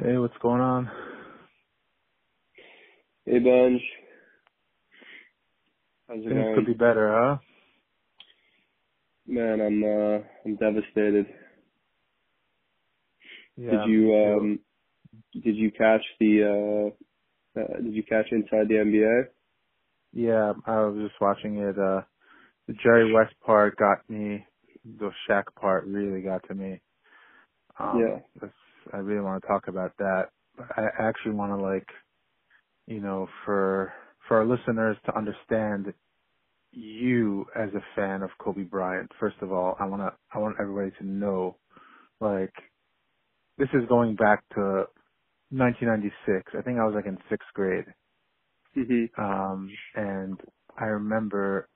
Hey, what's going on? Hey, Benj. How's it Things going? could be better, huh? Man, I'm uh, I'm devastated. Yeah. did you um, did you catch the uh, uh, did you catch Inside the NBA? Yeah, I was just watching it. Uh, the Jerry West part got me. The Shaq part really got to me. Um, Yeah. that's, I really want to talk about that. But I actually want to like, you know, for for our listeners to understand you as a fan of Kobe Bryant. First of all, I want to I want everybody to know, like, this is going back to 1996. I think I was like in sixth grade. Mhm. Um, and I remember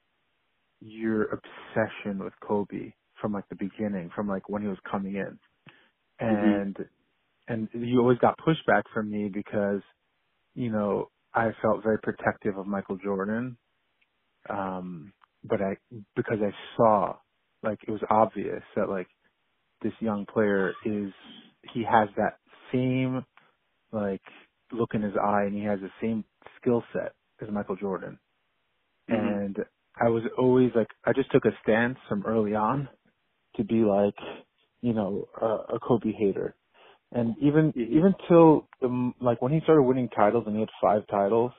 your obsession with Kobe from like the beginning, from like when he was coming in. And, and you always got pushback from me because, you know, I felt very protective of Michael Jordan. Um, but I, because I saw, like, it was obvious that like this young player is, he has that same, like, look in his eye and he has the same skill set as Michael Jordan. Mhm. And I was always like, I just took a stance from early on to be like, you know, a, a Kobe hater. And even, Mhm. even till the, like when he started winning titles and he had five titles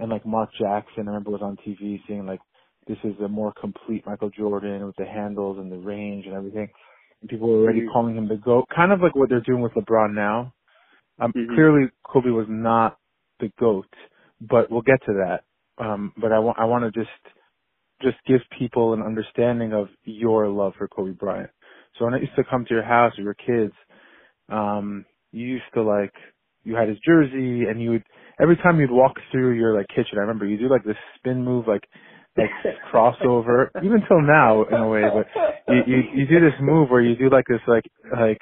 and like Mark Jackson, I remember was on TV saying like, this is a more complete Michael Jordan with the handles and the range and everything. And people were already Mhm. calling him the GOAT, kind of like what they're doing with LeBron now. Um, Mhm. clearly Kobe was not the GOAT, but we'll get to that. Um, but I want, I want to just, just give people an understanding of your love for Kobe Bryant. So when I used to come to your house with your kids, um, you used to like, you had his jersey and you would, every time you'd walk through your like kitchen, I remember you do like this spin move, like, like crossover, even till now in a way, but you, you, you do this move where you do like this like, like,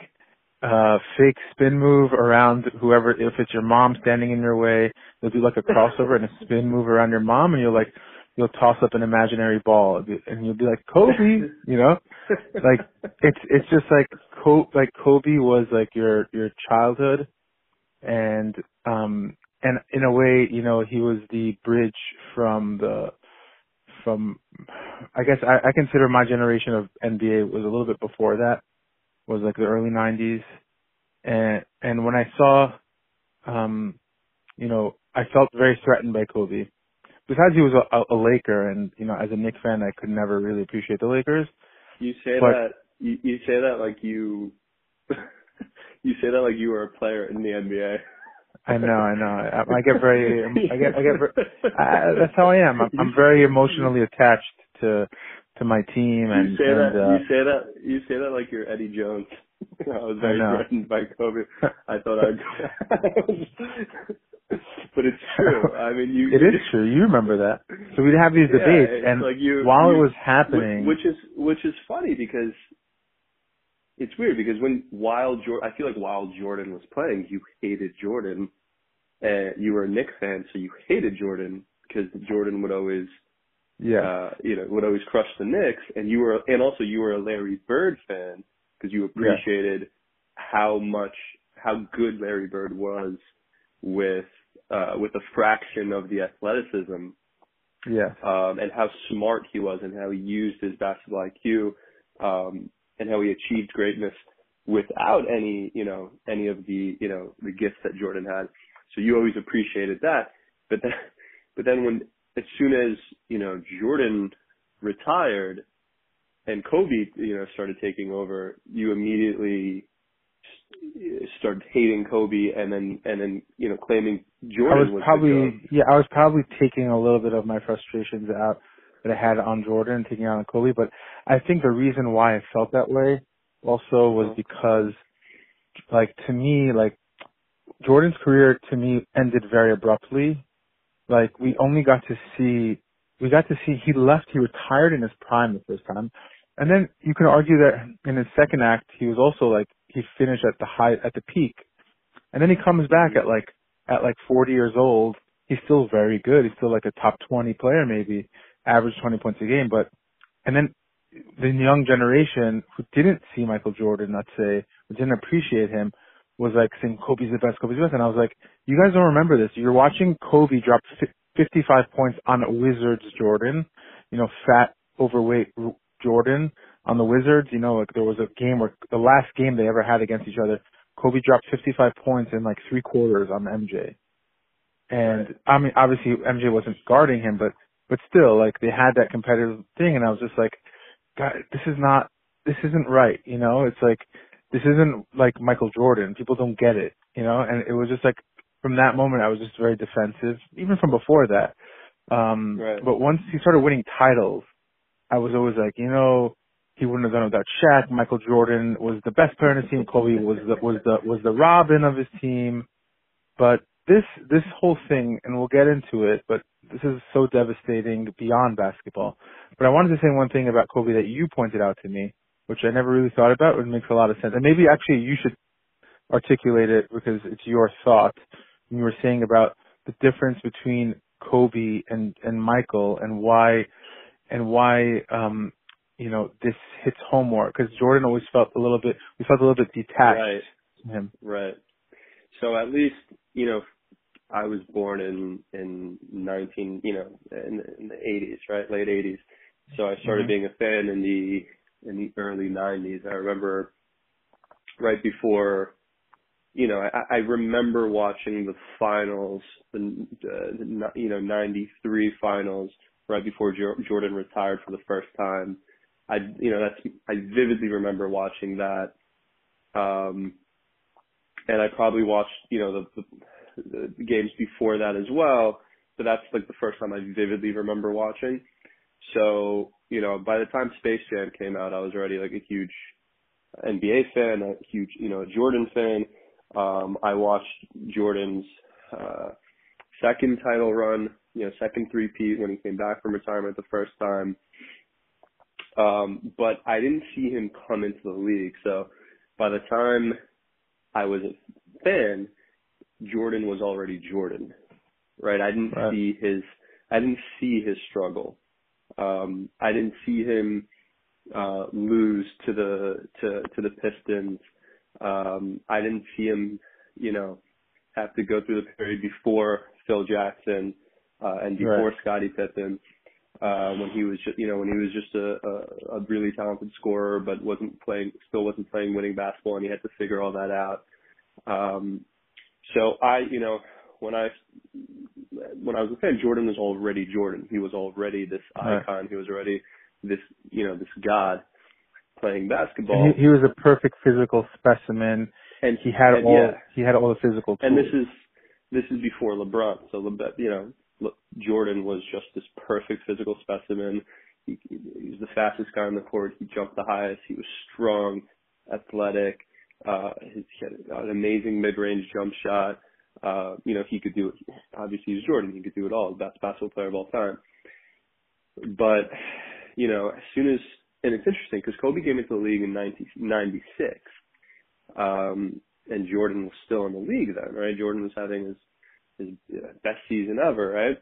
uh, fake spin move around whoever, if it's your mom standing in your way, you'll do like a crossover and a spin move around your mom and you'll like, you'll toss up an imaginary ball and you'll be like, Kobe, you know? Like it's it's just like Kobe, like Kobe was like your your childhood, and um and in a way, you know, he was the bridge from the from I guess I, I consider my generation of NBA was a little bit before that, was like the early '90s, and and when I saw, um, you know, I felt very threatened by Kobe. Besides, he was a, a Laker, and you know, as a Knicks fan, I could never really appreciate the Lakers. You say But- that you, you say that like you you say that like you were a player in the NBA. I know, I know. I, I get very, I get, I get. Very, I, that's how I am. I'm, I'm very emotionally attached to to my team, and you say and that uh, you say that you say that like you're Eddie Jones. I was very know. threatened by Kobe. I thought I'd But it's true. I mean you it is true. You remember that. So we'd have these debates, it's and like you, while you- it was happening, which is which is funny because it's weird because when while Jordan, I feel like while Jordan was playing, you hated Jordan, and you were a Knicks fan, so you hated Jordan because Jordan would always, yeah, uh, you know, would always crush the Knicks, and you were, and also you were a Larry Bird fan because you appreciated how much how good Larry Bird was with uh, with a fraction of the athleticism yeah, um, and how smart he was and how he used his basketball IQ um, and how he achieved greatness without any, you know, any of the, you know, the gifts that Jordan had. So you always appreciated that. But then, but then when, as soon as, you know, Jordan retired and Kobe, you know, started taking over, you immediately started hating Kobe and then, and then, you know, claiming Jordan. I was probably, yeah, I was probably taking a little bit of my frustrations out that I had on Jordan, taking out on Kobe. But I think the reason why I felt that way also was Uh-huh. because, like, to me, like Jordan's career to me ended very abruptly. Like we only got to see, we got to see he left, he retired in his prime the first time. And then you can argue that in his second act, he was also like, he finished at the high, at the peak. And then he comes back mm-hmm. at like, at like 40 years old. He's still very good. He's still like a top 20 player maybe, average 20 points a game. But, and then the young generation who didn't see Michael Jordan, let's say, who didn't appreciate him, was like saying Kobe's the best, Kobe's the best, and I was like, you guys don't remember this. You're watching Kobe drop 55 points on Wizards Jordan, you know, fat, overweight Jordan on the Wizards. You know, like there was a game where the last game they ever had against each other, Kobe dropped 55 points in like three quarters on MJ. And right. I mean, obviously MJ wasn't guarding him, but but still, like they had that competitive thing, and I was just like, God, this is not, this isn't right. You know, it's like this isn't like Michael Jordan. People don't get it. You know, and it was just like from that moment, I was just very defensive, even from before that. Um, right. But once he started winning titles, I was always like, you know, he wouldn't have done it without Shaq. Michael Jordan was the best player in his team. Kobe was the was the was the Robin of his team. But this this whole thing, and we'll get into it, but this is so devastating beyond basketball. But I wanted to say one thing about Kobe that you pointed out to me, which I never really thought about. It makes a lot of sense, and maybe actually you should articulate it because it's your thought. When you were saying about the difference between Kobe and and Michael, and why and why um you know this hits home more because Jordan always felt a little bit we felt a little bit detached right. from him. Right. So at least you know I was born in in 19 you know in, in the 80s right late 80s. So I started mm-hmm. being a fan in the in the early 90s. I remember right before you know, I, I remember watching the finals, the, the you know '93 finals, right before Jordan retired for the first time. I, you know, that's I vividly remember watching that. Um, and I probably watched, you know, the, the, the games before that as well. But that's like the first time I vividly remember watching. So, you know, by the time Space Jam came out, I was already like a huge NBA fan, a huge, you know, Jordan fan. Um, I watched Jordan's uh, second title run, you know, second three-peat when he came back from retirement the first time. Um, but I didn't see him come into the league. So by the time I was a fan, Jordan was already Jordan, right? I didn't right. see his, I didn't see his struggle. Um, I didn't see him uh, lose to the to to the Pistons um, I didn't see him, you know, have to go through the period before Phil Jackson uh, and before right. Scottie Pippen, uh, when he was just, you know, when he was just a, a, a really talented scorer, but wasn't playing, still wasn't playing winning basketball, and he had to figure all that out. Um, so I, you know, when I when I was a fan, Jordan was already Jordan. He was already this icon. Right. He was already this, you know, this god playing basketball. He, he, was a perfect physical specimen, and he had and, all yeah. he had all the physical tools. And this is this is before LeBron. So LeBron, you know, Jordan was just this perfect physical specimen. He, he was the fastest guy on the court. He jumped the highest. He was strong, athletic. Uh, he had an amazing mid-range jump shot. Uh, you know, he could do it. Obviously, he's Jordan. He could do it all. Best basketball player of all time. But, you know, as soon as and it's interesting because Kobe came into the league in 1996, um, and Jordan was still in the league then, right? Jordan was having his his best season ever, right?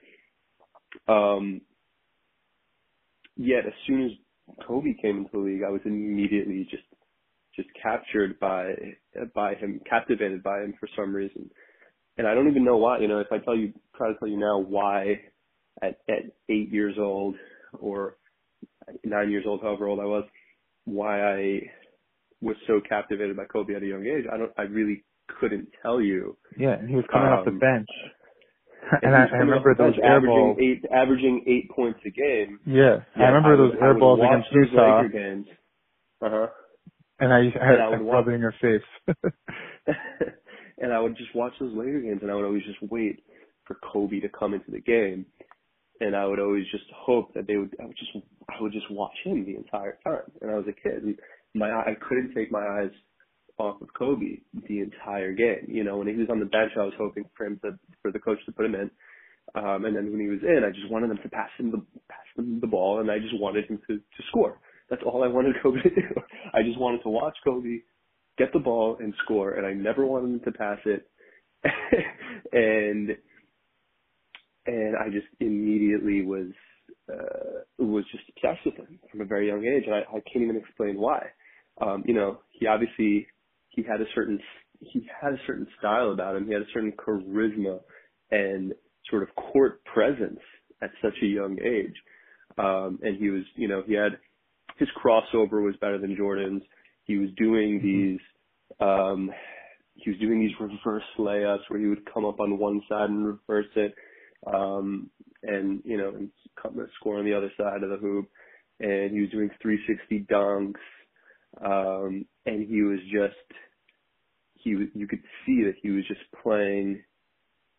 Um, yet as soon as Kobe came into the league, I was immediately just just captured by by him, captivated by him for some reason, and I don't even know why. You know, if I tell you, try to tell you now why at at eight years old or nine years old, however old I was, why I was so captivated by Kobe at a young age. I don't, I really couldn't tell you. Yeah, and he was coming um, off the um, bench. and, and I, I remember those air averaging balls. eight, averaging eight points a game. Yeah, yeah I remember I those would, air balls against Utah. games. Uh huh. And I, I, and I would rub it in your face. and I would just watch those Laker games, and I would always just wait for Kobe to come into the game and I would always just hope that they would. I would just I would just watch him the entire time. And I was a kid, and my I couldn't take my eyes off of Kobe the entire game. You know, when he was on the bench, I was hoping for him to for the coach to put him in. Um, and then when he was in, I just wanted them to pass him the pass him the ball, and I just wanted him to to score. That's all I wanted Kobe to do. I just wanted to watch Kobe get the ball and score, and I never wanted him to pass it. and and I just immediately was uh, was just obsessed with him from a very young age, and I, I can't even explain why. Um, you know, he obviously he had a certain he had a certain style about him. He had a certain charisma and sort of court presence at such a young age. Um, and he was, you know, he had his crossover was better than Jordan's. He was doing these, um, he was doing these reverse layups where he would come up on one side and reverse it, um, and you know, and score on the other side of the hoop. And he was doing 360 dunks, um, and he was just, he you could see that he was just playing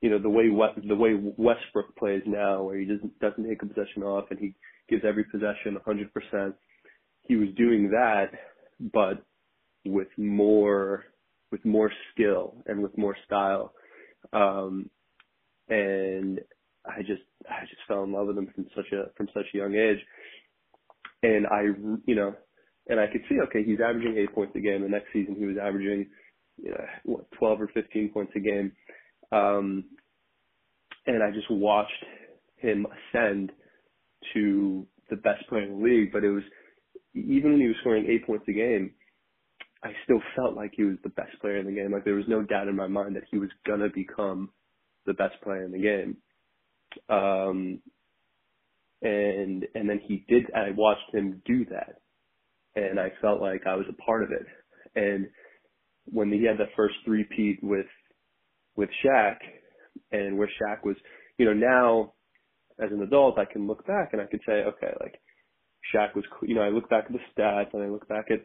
you know the way the way Westbrook plays now, where he doesn't doesn't take a possession off and he gives every possession 100%. He was doing that, but with more with more skill and with more style. Um, and I just I just fell in love with him from such a from such a young age. And I you know, and I could see okay, he's averaging eight points a game. The next season he was averaging you know, what 12 or 15 points a game. Um, and I just watched him ascend to the best player in the league. But it was even when he was scoring eight points a game, I still felt like he was the best player in the game. Like there was no doubt in my mind that he was gonna become the best player in the game. Um, and and then he did. I watched him do that, and I felt like I was a part of it. And when he had the first three-peat with with Shaq, and where Shaq was, you know, now as an adult, I can look back and I could say, okay, like Shaq was, you know, I look back at the stats and I look back at,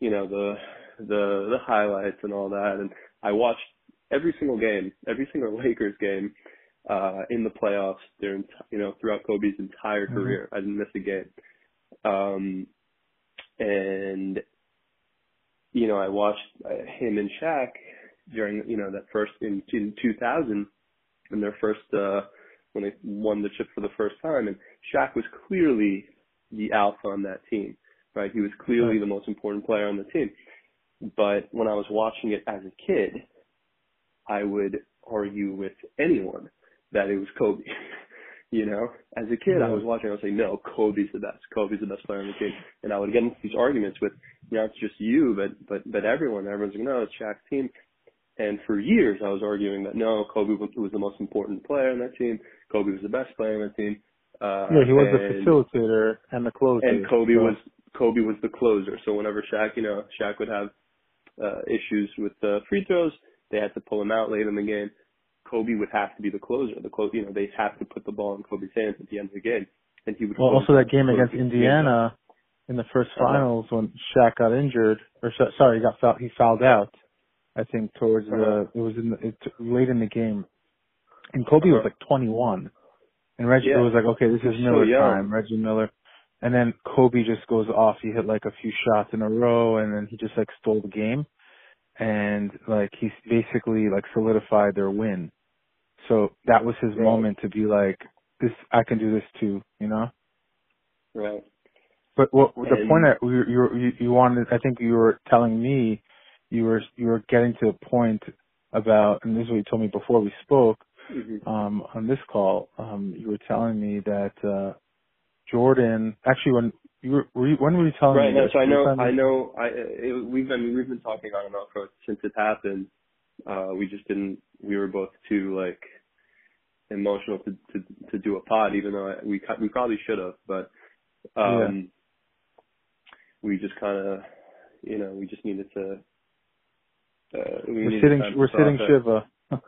you know, the the the highlights and all that, and I watched every single game, every single Lakers game uh in the playoffs during, you know, throughout Kobe's entire Mhm. career. I didn't miss a game. Um, and you know, I watched uh, him and Shaq during, you know, that first in, in 2000 in their first uh when they won the chip for the first time and Shaq was clearly the alpha on that team, right? He was clearly the most important player on the team. But when I was watching it as a kid, I would argue with anyone that it was Kobe. you know, as a kid, I was watching. I would say, "No, Kobe's the best. Kobe's the best player on the team." And I would get into these arguments with, you know, it's just you, but but but everyone. Everyone's like, "No, it's Shaq's team." And for years, I was arguing that no, Kobe was, was the most important player on that team. Kobe was the best player on that team. Uh, yeah, he was the facilitator and the closer. and Kobe so- was Kobe was the closer. So whenever Shaq, you know, Shaq would have uh, issues with the free throws, they had to pull him out late in the game. Kobe would have to be the closer. The close, you know, they have to put the ball in Kobe's hands at the end of the game, and he would. Well, also that game against Indiana in the first Uh-huh. finals when Shaq got injured, or sorry, he got foul, he fouled out. I think towards Uh-huh. the it was in the, it, late in the game, and Kobe was Uh-huh. like 21, and Reggie Yeah. was like, okay, this is was so Miller time, Reggie Miller, and then Kobe just goes off. He hit like a few shots in a row, and then he just like stole the game, and like he basically like solidified their win. So that was his Right. moment to be like, this I can do this too, you know. Right. But what the point that you you you wanted, I think you were telling me, you were you were getting to a point about, and this is what you told me before we spoke hmm um, on this call. Um, you were telling me that uh, Jordan, actually, when you were, were you, when were you telling Right. me? No. this? So I know. I know. I it, we've been we've been talking on and off since it happened. Uh, we just didn't. We were both too like emotional to to to do a pod, even though I, we we probably should have, but um, we just kind of, you know, we just needed to. Uh, we We're sitting we're sitting shiva.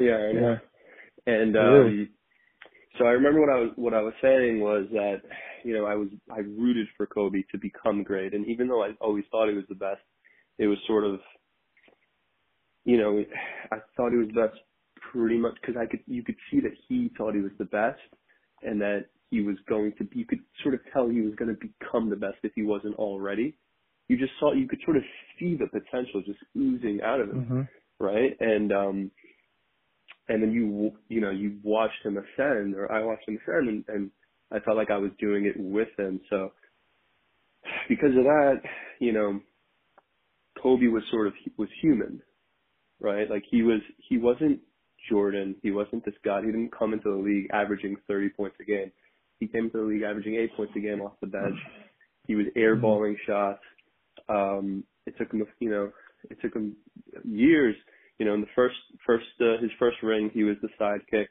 Yeah, I yeah. And um so I remember what I was what I was saying was that you know I was I rooted for Kobe to become great, and even though I always thought he was the best, it was sort of you know I thought he was the best pretty much because I could you could see that he thought he was the best, and that he was going to be you could sort of tell he was going to become the best if he wasn't already. You just saw you could sort of see the potential just oozing out of him hmm right? And um, and then you you know you watched him ascend, or I watched him ascend, and, and I felt like I was doing it with him. So because of that, you know, Kobe was sort of was human, right? Like he was he wasn't Jordan, he wasn't this god. He didn't come into the league averaging 30 points a game. He came into the league averaging eight points a game off the bench. He was airballing shots. Um, it took him, you know, it took him years. You know, in the first first uh, his first ring, he was the sidekick.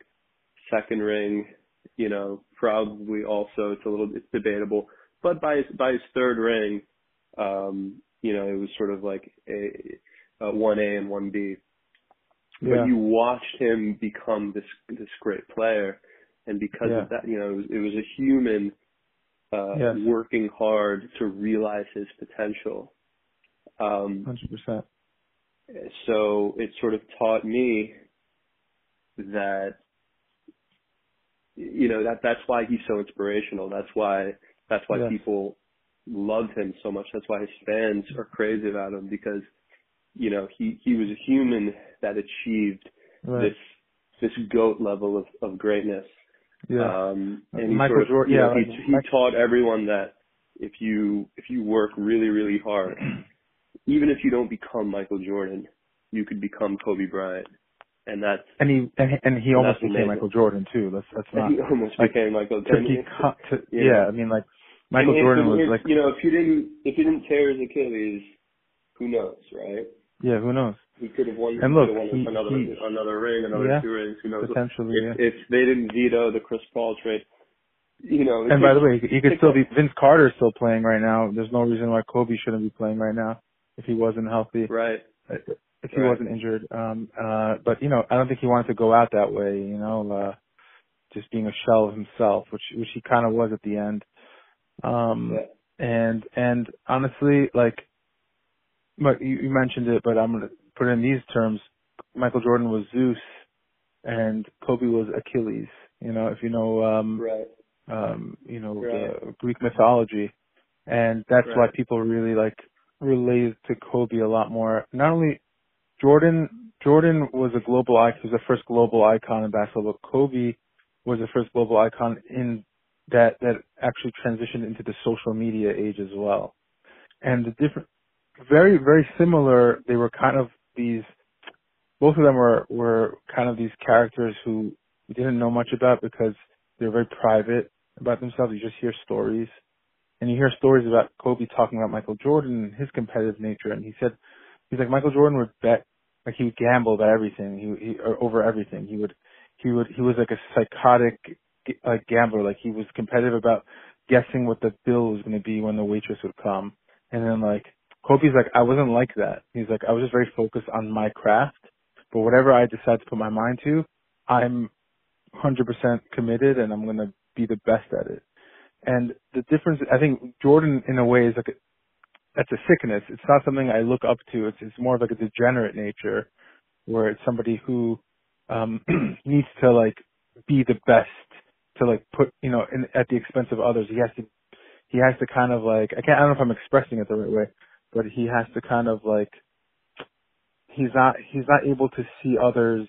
Second ring, you know, probably also it's a little it's debatable. But by his by his third ring, um, you know, it was sort of like a one A and one B. Yeah. But you watched him become this this great player, and because Yeah. of that, you know, it was, it was a human uh, Yes. working hard to realize his potential. Um, Hundred percent. so it sort of taught me that you know that that's why he's so inspirational. That's why that's why Yes. people love him so much. That's why his fans are crazy about him because you know he he was a human that achieved Right. this this goat level of of greatness. Yeah. Um, and he Michael sort of, Jordan- you know, yeah, he, he taught everyone that if you if you work really really hard, even if you don't become Michael Jordan, you could become Kobe Bryant, and that's And he and he, and he almost became amazing. Michael Jordan too. Let's let's not he almost like, became Michael. to and- to, Yeah. yeah. I mean like Michael and Jordan was like you know if you didn't if you didn't tear his Achilles, who knows, right? Yeah who knows He could have won. And look, won he- another he- another ring, another Yeah, two rings. Who knows? potentially if, yeah. if they didn't veto the Chris Paul trade, you know. And by the way, he he could still be Vince Carter still playing right now. There's no reason why Kobe shouldn't be playing right now if he wasn't healthy. right. if he Right. wasn't injured. Um, uh, but you know, I don't think he wanted to go out that way. You know, uh, just being a shell of himself, which which he kind of was at the end. Um, Yeah. and and honestly, like, but you, you mentioned it, but I'm gonna put it in these terms. Michael Jordan was Zeus, and Kobe was Achilles. You know, if you know, um, Right. um, you know, Right. the Greek mythology, and that's why people really like related to Kobe a lot more. Not only Jordan, Jordan was a global icon, he was the first global icon in basketball, but Kobe was the first global icon in that that actually transitioned into the social media age as well. And the different, very very similar. They were kind of these. Both of them were were kind of these characters who we didn't know much about because they're very private about themselves. You just hear stories, and you hear stories about Kobe talking about Michael Jordan and his competitive nature. And he said, he's like Michael Jordan would bet, like he would gamble about everything, he, he or over everything. He would, he would, he was like a psychotic like gambler. Like he was competitive about guessing what the bill was going to be when the waitress would come. And then like Kobe's like, I wasn't like that. He's like, I was just very focused on my craft, but whatever I decide to put my mind to, I'm 100% committed and I'm going to be the best at it. And the difference, I think Jordan in a way is like, that's a sickness. It's not something I look up to. It's, it's more of like a degenerate nature where it's somebody who, um, needs to like be the best to like put, you know, in, at the expense of others. He has to, he has to kind of like, I can't, I don't know if I'm expressing it the right way, but he has to kind of like, he's not, he's not able to see others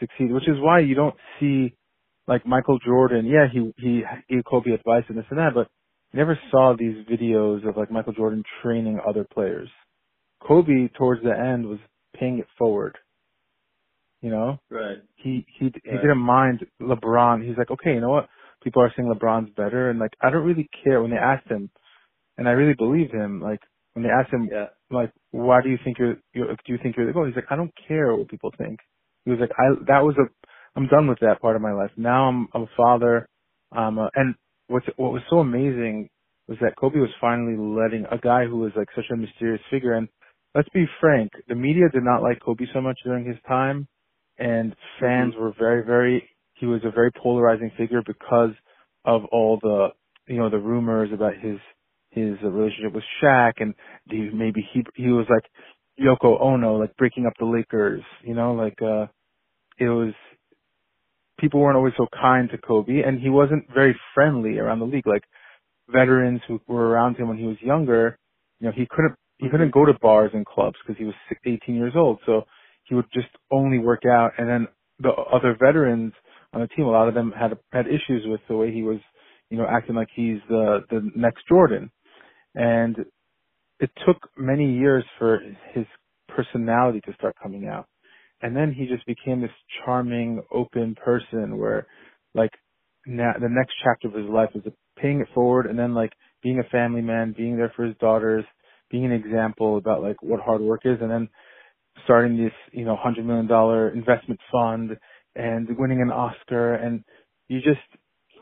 succeed, which is why you don't see like Michael Jordan. Yeah, he he gave Kobe advice and this and that, but you never saw these videos of like Michael Jordan training other players. Kobe towards the end was paying it forward. You know, Right. he he he Right. didn't mind LeBron. He's like, okay, you know what? People are saying LeBron's better, and like I don't really care when they asked him, and I really believe him. Like when they asked him, Yeah. like, why do you think you're, you're do you think you're the goat? He's like, I don't care what people think. He was like, I that was a I'm done with that part of my life. Now I'm I'm a father. Um, uh, and what's what was so amazing was that Kobe was finally letting a guy who was like such a mysterious figure. And let's be frank, the media did not like Kobe so much during his time, and fans were very very. He was a very polarizing figure because of all the you know the rumors about his his uh, relationship with Shaq and the, maybe he he was like Yoko Ono like breaking up the Lakers. You know like uh it was people weren't always so kind to Kobe and he wasn't very friendly around the league. Like veterans who were around him when he was younger, you know, he couldn't he couldn't go to bars and clubs because he was six- 18 years old. So he would just only work out and then the other veterans on the team, a lot of them had had issues with the way he was, you know, acting like he's the the next Jordan. And it took many years for his personality to start coming out. And then he just became this charming, open person where, like, now the next chapter of his life was paying it forward, and then like being a family man, being there for his daughters, being an example about like what hard work is, and then starting this you know hundred million dollar investment fund and winning an Oscar, and you just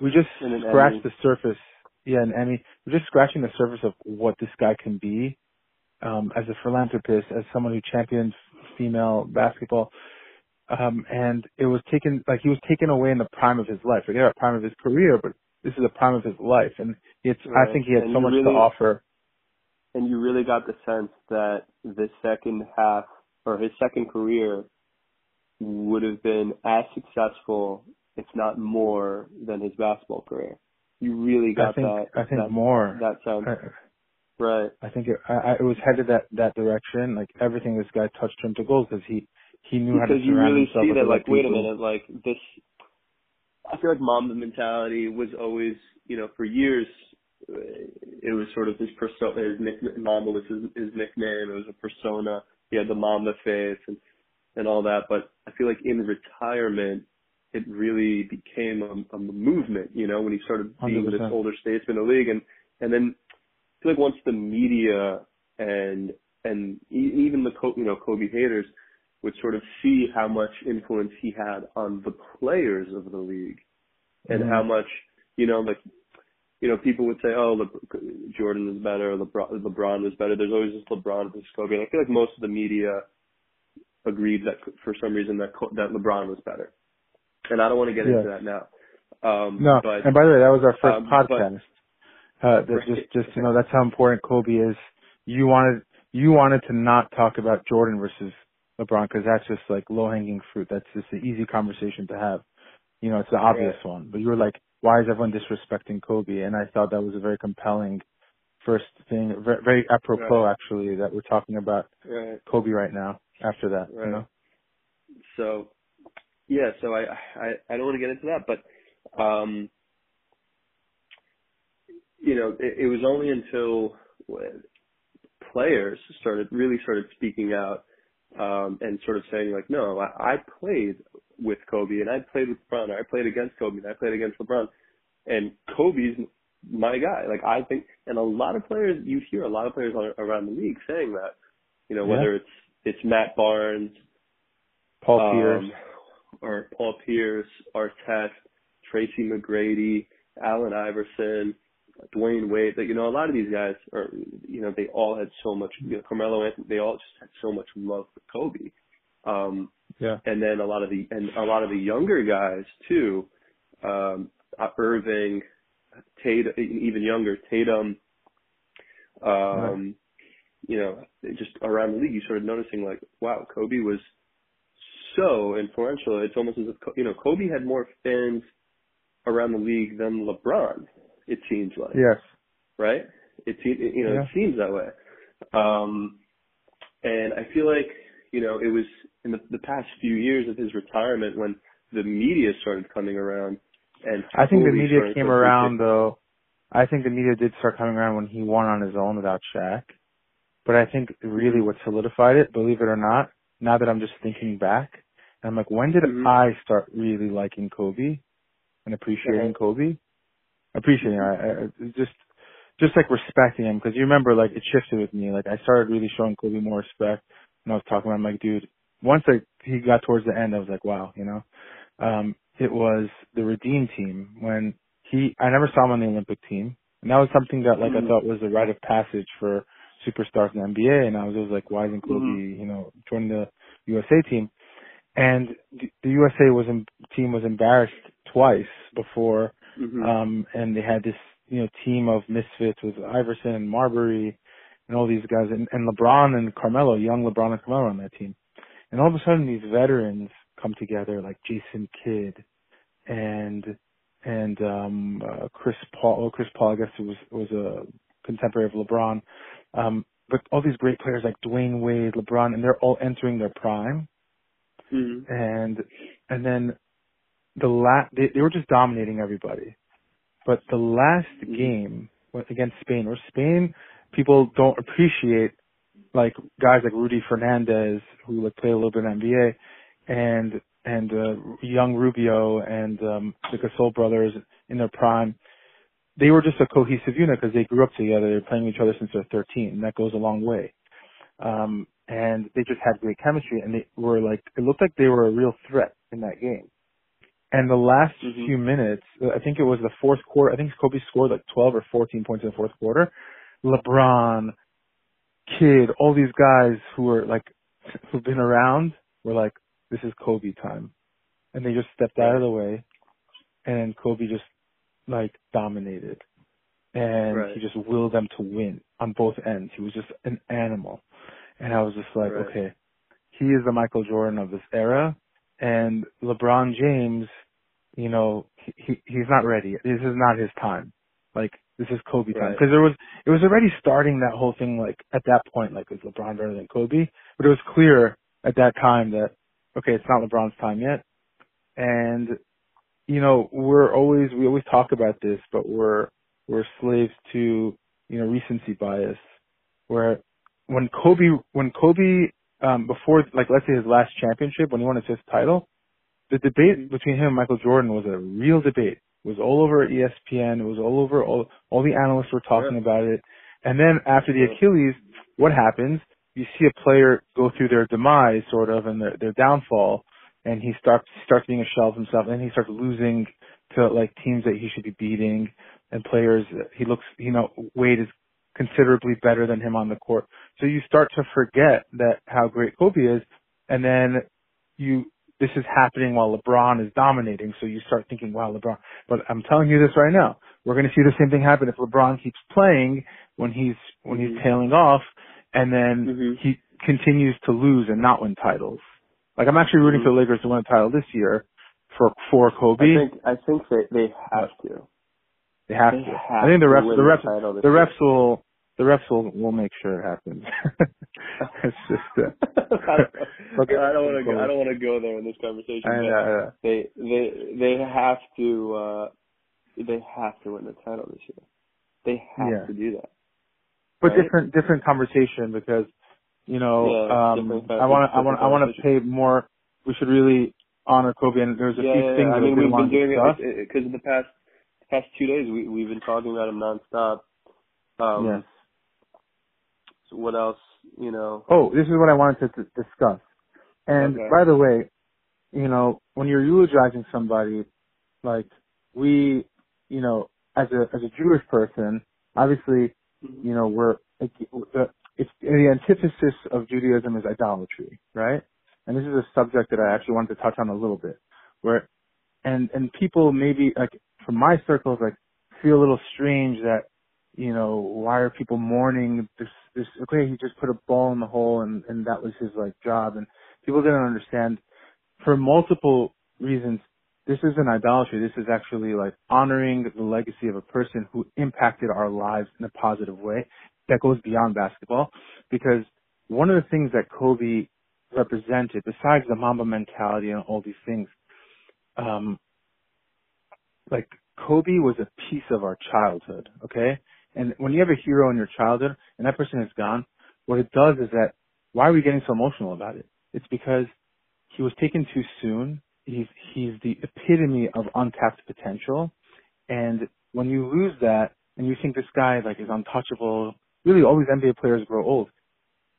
we just scratched the surface. Yeah, and Emmy, we're just scratching the surface of what this guy can be um, as a philanthropist, as someone who champions female basketball. Um, and it was taken, like he was taken away in the prime of his life. Forget about prime of his career, but this is the prime of his life. And it's, right. I think he had and so much really, to offer. And you really got the sense that the second half, or his second career, would have been as successful, if not more, than his basketball career. You really got I think, that. I think that, more. That sense. I, right. I think it, I, it was headed that that direction. Like everything this guy touched turned to gold because he he knew because how to do it. Because you really see that. Like, wait a minute, like this. I feel like Mamba mentality was always, you know, for years, it was sort of his persona. His nickname, Mamba was his, his nickname. It was a persona. He had the Mamba face and and all that. But I feel like in retirement, it really became a, a movement. You know, when he started being 100%. this older statesman in the league, and and then I feel like once the media and and even the you know Kobe haters would sort of see how much influence he had on the players of the league and mm-hmm. how much you know like you know people would say oh Le- Jordan was better or LeBron, LeBron was better there's always this LeBron versus Kobe and I feel like most of the media agreed that for some reason that that LeBron was better. And I don't want to get yeah. into that now. Um, no, but, and by the way, that was our first um, podcast. But, uh, right. just, just to know, that's how important Kobe is. You wanted, you wanted to not talk about Jordan versus LeBron because that's just like low hanging fruit. That's just an easy conversation to have. You know, it's the obvious right. one. But you were like, why is everyone disrespecting Kobe? And I thought that was a very compelling first thing, very, very apropos right. actually, that we're talking about right. Kobe right now. After that, you know. So, yeah. So I, I, I don't want to get into that, but, um, you know, it, it was only until players started really started speaking out um, and sort of saying like, no, I, I played with Kobe and I played with LeBron, or I played against Kobe and I played against LeBron, and Kobe's my guy. Like I think, and a lot of players, you hear a lot of players around the league saying that, you know, whether yeah. it's it's Matt Barnes, Paul um, Pierce, or Paul Pierce, Artest, Tracy McGrady, Allen Iverson, Dwyane Wade. That you know, a lot of these guys are, you know, they all had so much. You know, Carmelo Anthony, they all just had so much love for Kobe. Um, yeah. And then a lot of the and a lot of the younger guys too, um, uh, Irving, Tatum, even younger Tatum. Um, right. You know, just around the league, you started noticing like, wow, Kobe was so influential. It's almost as if you know Kobe had more fans around the league than LeBron. It seems like. Yes. Right. It you know yeah. it seems that way. Um, and I feel like you know it was in the, the past few years of his retirement when the media started coming around and I think the media came around though. I think the media did start coming around when he won on his own without Shaq. But I think really what solidified it, believe it or not, now that I'm just thinking back, I'm like, when did mm-hmm. I start really liking Kobe and appreciating uh-huh. Kobe? Appreciating, I, I, just, just like respecting him, because you remember, like it shifted with me. Like I started really showing Kobe more respect, and I was talking about, him, like, dude. Once I, he got towards the end, I was like, wow, you know. Um, it was the Redeem team when he. I never saw him on the Olympic team, and that was something that, like, mm-hmm. I thought was a rite of passage for superstars in the NBA. And I was always like, why isn't Kobe, mm-hmm. you know, joining the USA team? And the, the USA was in, team was embarrassed twice before, mm-hmm. um, and they had this, you know, team of misfits with Iverson and Marbury and all these guys, and, and LeBron and Carmelo, young LeBron and Carmelo on that team. And all of a sudden, these veterans come together, like Jason Kidd and and um uh, Chris Paul. Oh, Chris Paul, I guess, was was a contemporary of LeBron. Um, but all these great players like Dwyane Wade, LeBron, and they're all entering their prime. Mm-hmm. And and then the last they, they were just dominating everybody. But the last mm-hmm. game against Spain, where Spain people don't appreciate like guys like Rudy Fernandez who like play a little bit in NBA and and uh, young Rubio and um, the Gasol brothers in their prime. they were just a cohesive unit because they grew up together. They were playing each other since they're 13, and that goes a long way. Um, and they just had great chemistry, and they were like, it looked like they were a real threat in that game. And the last Mhm. few minutes, I think it was the fourth quarter. I think Kobe scored like 12 or 14 points in the fourth quarter. LeBron, Kidd, all these guys who were like who've been around were like, "This is Kobe time," and they just stepped out of the way, and Kobe just like dominated, and Right. he just willed them to win on both ends. He was just an animal, and I was just like, Right. okay, he is the Michael Jordan of this era, and LeBron James, you know, he, he he's not ready. This is not his time. Like this is Kobe time Right. because there was it was already starting that whole thing. Like at that point, like is LeBron better than Kobe? But it was clear at that time that okay, it's not LeBron's time yet, and you know we're always we always talk about this, but we're we're slaves to you know recency bias, where when Kobe when Kobe um before like let's say his last championship when he won his fifth title, the debate between him and Michael Jordan was a real debate. It was all over ESPN. It was all over all all the analysts were talking Yeah. about it. And then after the Achilles, what happens? You see a player go through their demise, sort of, and their, their downfall, and he starts starts being a shell of himself, and he starts losing to like teams that he should be beating, and players he looks, you know, Wade is considerably better than him on the court. So you start to forget that how great Kobe is, and then you this is happening while LeBron is dominating. So you start thinking, wow, LeBron. But I'm telling you this right now, we're going to see the same thing happen if LeBron keeps playing when he's when he's Mhm. tailing off, and then Mhm. he continues to lose and not win titles. Like I'm actually rooting for the Lakers to win a title this year for for Kobe. I think I think they they have to. they have they to. have I think the refs the refs the refs will the refs will will make sure it happens. it's just uh, I don't want to. I don't want to go there in this conversation. uh, they they they have to. uh They have to win the title this year. They have Yeah. to do that. but Right? different different conversation because you know Yeah, um I want to I want I want to pay more. We should really honor Kobe, and there's a yeah, few yeah, things yeah. I mean, we we've been doing it because of the past past two days. We we've been talking about him nonstop. Um, yes. What else? You know. Oh, this is what I wanted to discuss. And Okay. by the way, you know, when you're eulogizing somebody, like we, you know, as a as a Jewish person, obviously, mm-hmm. you know, we're the it's the antithesis of Judaism is idolatry, right? And this is a subject that I actually wanted to touch on a little bit, where and and people maybe like from my circles like feel a little strange that you know why are people mourning this this okay he just put a ball in the hole and and that was his like job. And people didn't understand for multiple reasons this isn't idolatry. This is actually like honoring the legacy of a person who impacted our lives in a positive way that goes beyond basketball. Because one of the things that Kobe represented besides the Mamba mentality and all these things um like Kobe was a piece of our childhood, okay? And when you have a hero in your childhood and that person is gone, what it does is that why are we getting so emotional about it? It's because he was taken too soon. He's he's the epitome of untapped potential. And when you lose that and you think this guy like is untouchable, really all these NBA players grow old.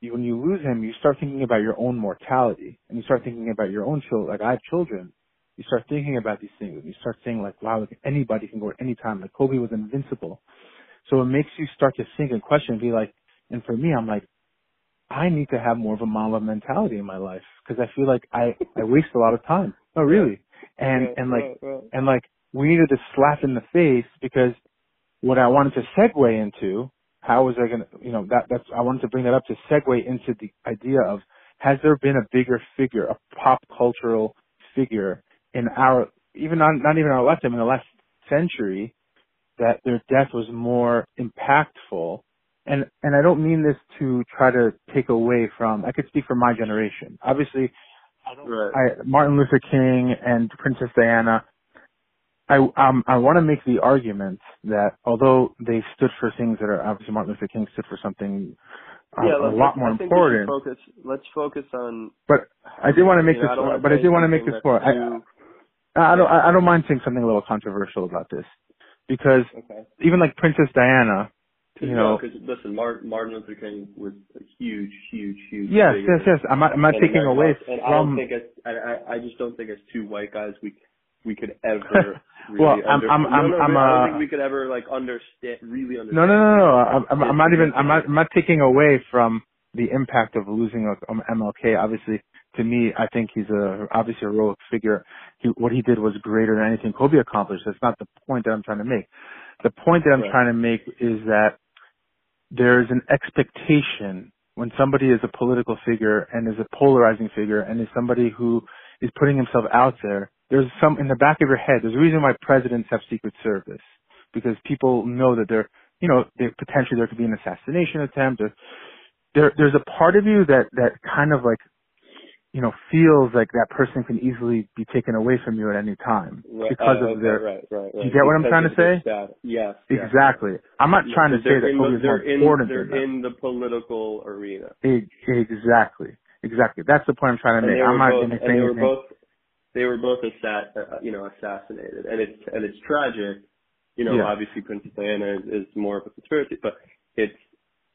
You, when you lose him, you start thinking about your own mortality and you start thinking about your own children. Like I have children you start thinking about these things and you start saying like, wow, like anybody can go at any time. Like Kobe was invincible. So it makes you start to think and question and be like, and for me, I'm like, I need to have more of a Mamba mentality in my life because I feel like I, I waste a lot of time. Oh, no, really. And, and like, and like we needed to slap in the face because what I wanted to segue into, how was I going to, you know, that, that's, I wanted to bring that up to segue into the idea of, has there been a bigger figure, a pop cultural figure in our, even not, not even our lifetime, in the last century, that their death was more impactful. And, and I don't mean this to try to take away from, I could speak for my generation. Obviously, Right. I, Martin Luther King and Princess Diana, I um I want to make the argument that although they stood for things that are obviously Martin Luther King stood for something uh, yeah, a lot more I think we important. Focus. Let's focus on. But I did want to make know, this, but I did want to make this point. I, I don't I don't mind saying something a little controversial about this. Because Okay. even like Princess Diana, you know, because listen, Martin, Martin Luther King was a huge, huge, huge. yes, yes, yes. I'm not, I'm not taking away and I don't from. think as I, I I just don't think as two white guys we we could ever. Really Well, I'm- under- I'm- no, I'm- no, I'm, I don't uh, think we could ever like understand really understand. No, no, no, no. I'm, I'm, I'm not even. I'm not. I'm not taking away from the impact of losing a, um, MLK. Obviously, to me, I think he's a obviously a heroic figure. He, what he did was greater than anything Kobe accomplished. That's not the point that I'm trying to make. The point that I'm Right. trying to make is that there's an expectation when somebody is a political figure and is a polarizing figure and is somebody who is putting himself out there. There's some in the back of your head. There's a reason why presidents have secret service because people know that they're, you know, they, potentially there could be an assassination attempt. Or there, there's a part of you that that kind of like, you know, feels like that person can easily be taken away from you at any time Right, because uh, of okay, their. right, right, right. you get what I'm trying to say? Yes, yes. Exactly. I'm not trying to say that the- they're in, important they're in the political arena. Exactly. Exactly. That's the point I'm trying to and make. I'm not both, going to and say they were anything. both they were both assa- uh, you know assassinated and it's and it's tragic you know Yeah. obviously princess diana is, is more of a conspiracy but it's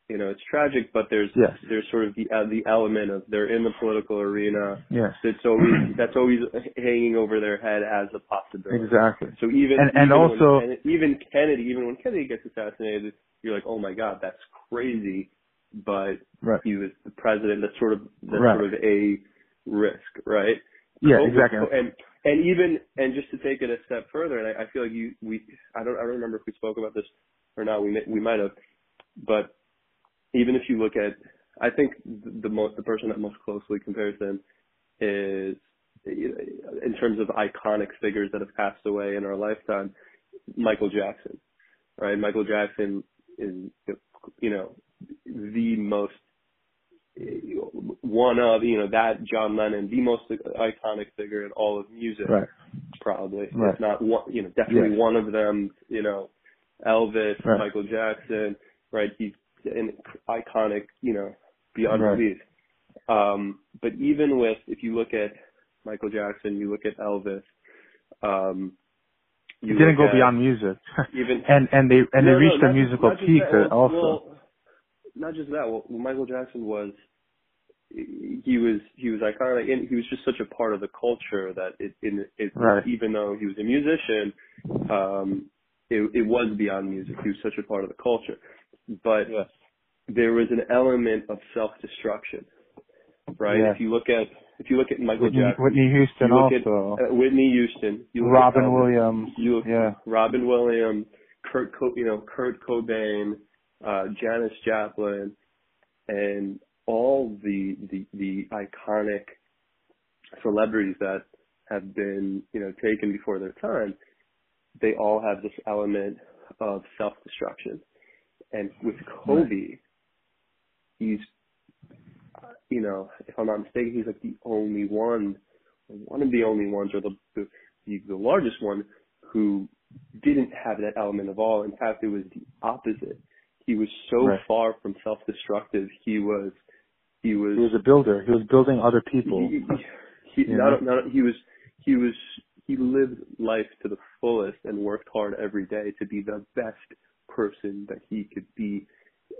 you know it's tragic but there's Yes. there's sort of the uh, the element of they're in the political arena Yes. that's always that's always hanging over their head as a possibility Exactly. so even And- and even also- when, even Kennedy even when Kennedy gets assassinated you're like oh my god that's crazy but Right. he was the president that's sort of that's Right. sort of a risk right Yeah. Exactly. And and even and just to take it a step further, and I, I feel like you we I don't I don't remember if we spoke about this or not. We we might have, but even if you look at, I think the most the person that most closely compares him is in terms of iconic figures that have passed away in our lifetime, Michael Jackson, right? Michael Jackson is you know the most one of you know that John Lennon, the most iconic figure in all of music, Right. probably. Right. If not one, you know, definitely Yes. one of them. You know, Elvis, Right. Michael Jackson, right? He's an iconic, you know, beyond Right. belief. Um, but even with, if you look at Michael Jackson, you look at Elvis, um, It you didn't go at beyond music. even and and they and no, they reached no, their musical just peak that. Well, also. well, not just that. Well, Michael Jackson was he was he was iconic, and he was just such a part of the culture that it, it, it Right. even though he was a musician, um, it, it was beyond music. He was such a part of the culture, but Yes. there was an element of self destruction, right? Yes. If you look at if you look at Michael Whitney, Jackson, Whitney Houston also. at uh, Whitney Houston, you look at Robin Elvis, Williams. you look Yeah. Robin Williams, Kurt, Co- you know, Kurt Cobain, uh, Janis Joplin, and all the, the, the iconic celebrities that have been, you know, taken before their time, they all have this element of self-destruction. And with Kobe, he's, you know, if I'm not mistaken, he's like the only one, one of the only ones, or the, the, the largest one who didn't have that element of all. In fact, it was the opposite. He was so Right. far from self-destructive. He was, he was, He was a builder. He was building other people. he, he, You not, not, he was, he was, he lived life to the fullest and worked hard every day to be the best person that he could be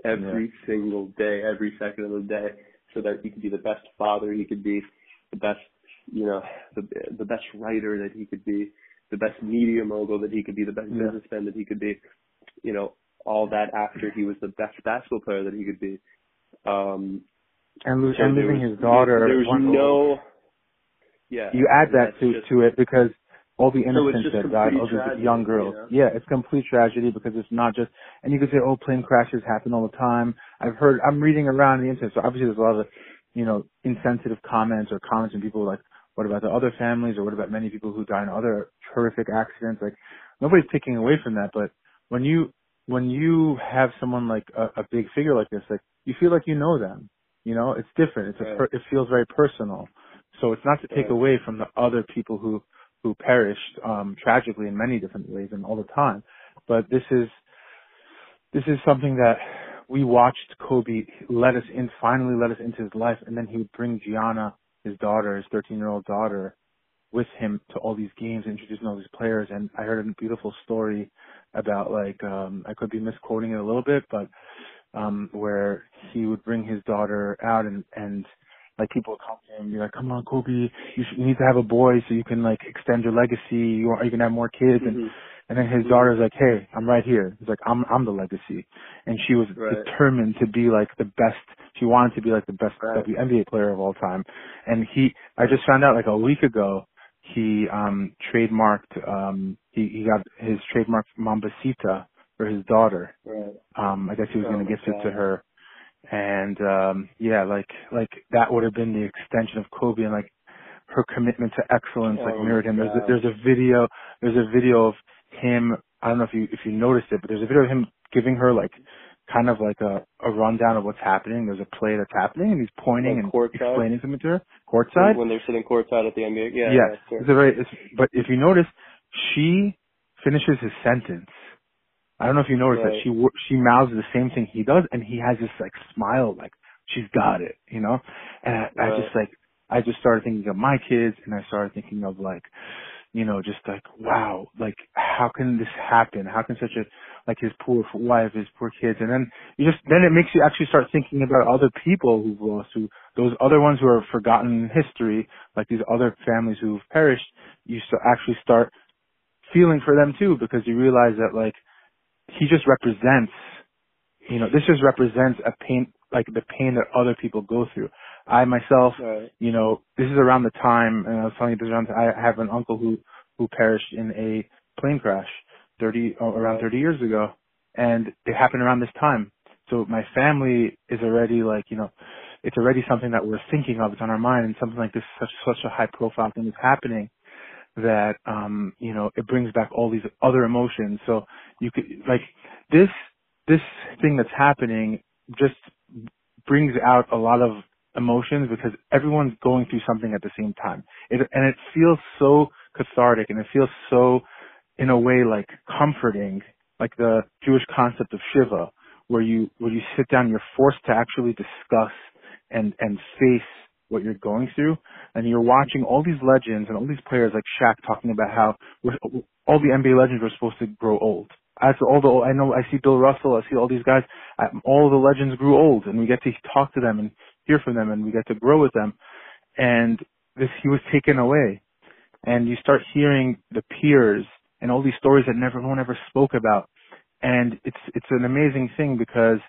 every single day, every second of the day, so that he could be the best father he could be, the best, you know, the the best writer that he could be, the best media mogul that he could be, the best Yeah. businessman that he could be, you know, all that after he was the best basketball player that he could be. Um, and, lo- so and losing was- his daughter. There was no, yeah. you add that to just- to it because all the innocents just that died, all these young you girls. know? Yeah, it's complete tragedy because it's not just. And you could say, oh, plane crashes happen all the time. I've heard. I'm reading around the internet, so obviously there's a lot of, you know, insensitive comments or comments and people like, what about the other families or what about many people who die in other horrific accidents? Like nobody's taking away from that, but when you when you have someone like a, a big figure like this, like you feel like you know them. You know, it's different. It's a Right. per, it feels very personal. So it's not to take Right. away from the other people who who perished um tragically in many different ways and all the time. But this is this is something that we watched Kobe let us in finally let us into his life and then he would bring Gianna, his daughter, his thirteen year old daughter, with him to all these games, introducing all these players. And I heard a beautiful story about like um I could be misquoting it a little bit, but um where he would bring his daughter out and and like people would come to him and be like, "Come on, Kobe, you, you need to have a boy so you can like extend your legacy. You are you can have more kids." And Mm-hmm. and then his daughter's like, "Hey, I'm right here." He's like, "I'm I'm the legacy," and she was Right. determined to be like the best. She wanted to be like the best Right. WNBA player of all time. And he, I just found out like a week ago, he um trademarked um he he got his trademark Mambacita for his daughter. Right. Um, I guess he was Oh going to gift it to her. And um yeah, like like that would have been the extension of Kobe and like her commitment to excellence like Oh mirrored him. There's a, there's a video there's a video of him I don't know if you if you noticed it, but there's a video of him giving her like kind of like a, a rundown of what's happening. There's a play that's happening and he's pointing Like and courtside? explaining something to her. Courtside? When, they're sitting courtside at the NBA. Yeah. yes. Yeah, sure. It's a very, it's, but if you notice, she finishes his sentence. I don't know if you noticed that she she mouths the same thing he does, and he has this like smile, like she's got it, you know. And I, I just like I just started thinking of my kids, and I started thinking of like, you know, just like wow, like how can this happen? How can such a like his poor wife, his poor kids, and then you just then it makes you actually start thinking about other people who've lost, who those other ones who are forgotten in history, like these other families who've perished. You st- actually start feeling for them too, because you realize that like he just represents, you know, this just represents a pain, like the pain that other people go through. I myself, Right. you know, this is around the time, and I was telling you this around, I have an uncle who, who perished in a plane crash 30, oh, around Right. 30 years ago. And it happened around this time. So my family is already like, you know, it's already something that we're thinking of. It's on our mind and something like this, such, such a high profile thing is happening that, um, you know, it brings back all these other emotions. So you could, like, this, this thing that's happening just brings out a lot of emotions because everyone's going through something at the same time. It, and it feels so cathartic and it feels so, in a way, like comforting, like the Jewish concept of Shiva, where you, where you sit down, you're forced to actually discuss and, and face what you're going through. And you're watching all these legends and all these players like Shaq talking about how all the NBA legends were supposed to grow old. As all the, I know, I see Bill Russell, I see all these guys, all the legends grew old and we get to talk to them and hear from them and we get to grow with them. And this, he was taken away. And you start hearing the peers and all these stories that never, no one ever spoke about. And it's, it's an amazing thing because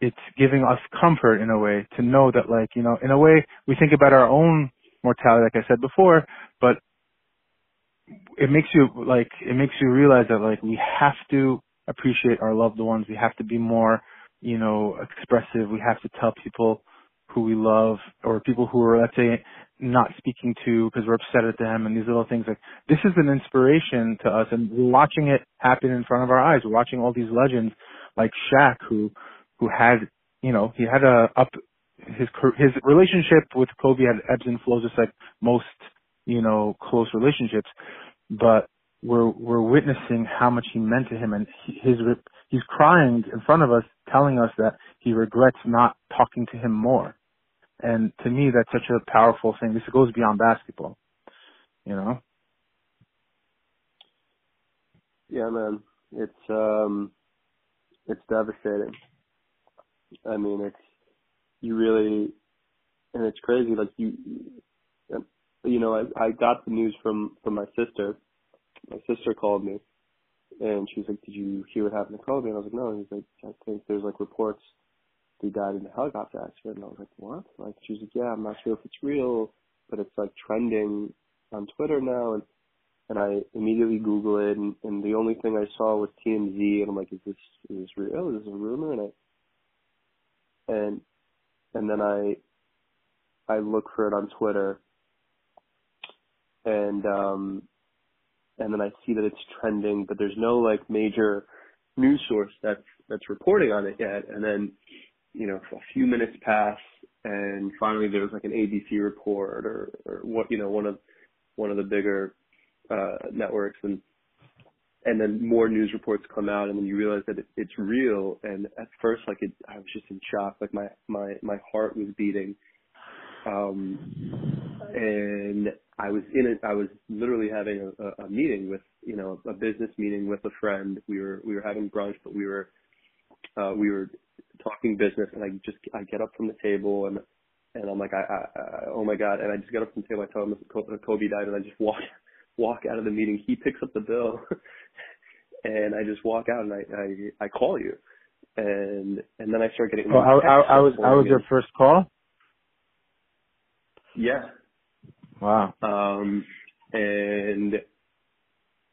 it's giving us comfort in a way to know that like, you know, in a way we think about our own mortality, like I said before, but it makes you like, it makes you realize that like we have to appreciate our loved ones. We have to be more, you know, expressive. We have to tell people who we love or people who are, let's say, not speaking to because we're upset at them and these little things like this is an inspiration to us and we're watching it happen in front of our eyes. We're watching all these legends like Shaq who, who had, you know, he had a up, his, his relationship with Kobe had ebbs and flows just like most, you know, close relationships, but we're, we're witnessing how much he meant to him and his, he's crying in front of us telling us that he regrets not talking to him more. And to me, that's such a powerful thing. This goes beyond basketball, you know? Yeah, man. It's um, it's devastating. I mean, it's you really, and it's crazy. Like you, you know, I I got the news from from my sister. My sister called me, and she was like, "Did you hear what happened to Kobe?" And I was like, "No." And he's like, "I think there's like reports he died in a helicopter accident." And I was like, "What?" Like she's like, "Yeah, I'm not sure if it's real, but it's like trending on Twitter now." And and I immediately Google it, and, and the only thing I saw was TMZ, and I'm like, "Is this is this real? Is this a rumor?" And I and and then I I look for it on Twitter, and um and then I see that it's trending, but there's no like major news source that's that's reporting on it yet. And then you know a few minutes pass, and finally there was like an ABC report or or what you know one of one of the bigger uh networks and and then more news reports come out and then you realize that it, it's real and at first like it I was just in shock like my my my heart was beating Um, and I was in it. I was literally having a, a meeting with, you know, a business meeting with a friend. We were we were having brunch, but we were uh, we were talking business, and I just I get up from the table and and I'm like, I, I, I oh my god, and I just get up from the table. I tell him Kobe died, and I just walk walk out of the meeting. He picks up the bill, and I just walk out, and I I, I call you, and and then I start getting. Oh, I, I, I was I was your first call. Yeah. Wow. Um, and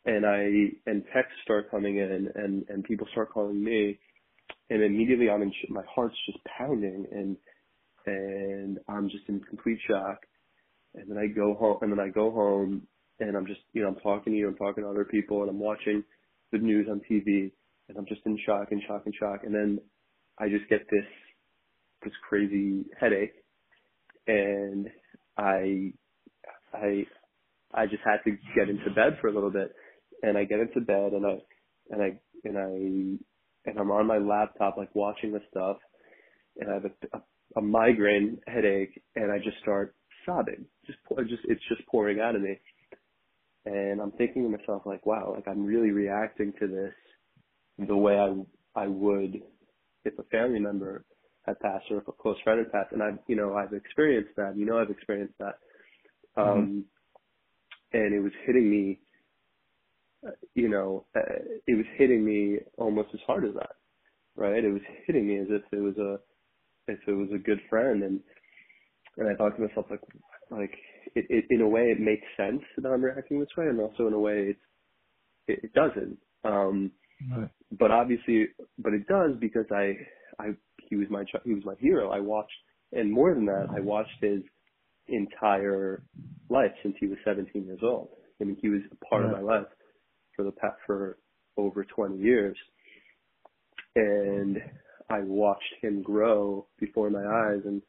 and I and texts start coming in, and and people start calling me, and immediately I'm in sh- my heart's just pounding, and and I'm just in complete shock. And then I go home, and then I go home, and I'm just you know I'm talking to you, I'm talking to other people, and I'm watching the news on TV, and I'm just in shock and shock and shock, and then I just get this this crazy headache, and I I I just had to get into bed for a little bit, and I get into bed and I and I and I and I'm on my laptop like watching the stuff, and I have a, a, a migraine headache, and I just start sobbing, just just it's just pouring out of me, and I'm thinking to myself like, wow, like I'm really reacting to this the way I I would if a family member had passed or if a close friend had passed, and I've you know I've experienced that, you know I've experienced that Mm-hmm. Um, mm-hmm. and it was hitting me, you know, uh, it was hitting me almost as hard as that, right? It was hitting me as if it was a, if it was a good friend, and and I thought to myself like, like it, it in a way it makes sense that I'm reacting this way, and also in a way it's, it, it doesn't. Um, right. But obviously, but it does because I, I, he was my, he was my hero. I watched, and more than that, I watched his entire life since he was 17 years old. I mean, he was a part yeah. of my life for the past for over 20 years, and I watched him grow before my eyes, and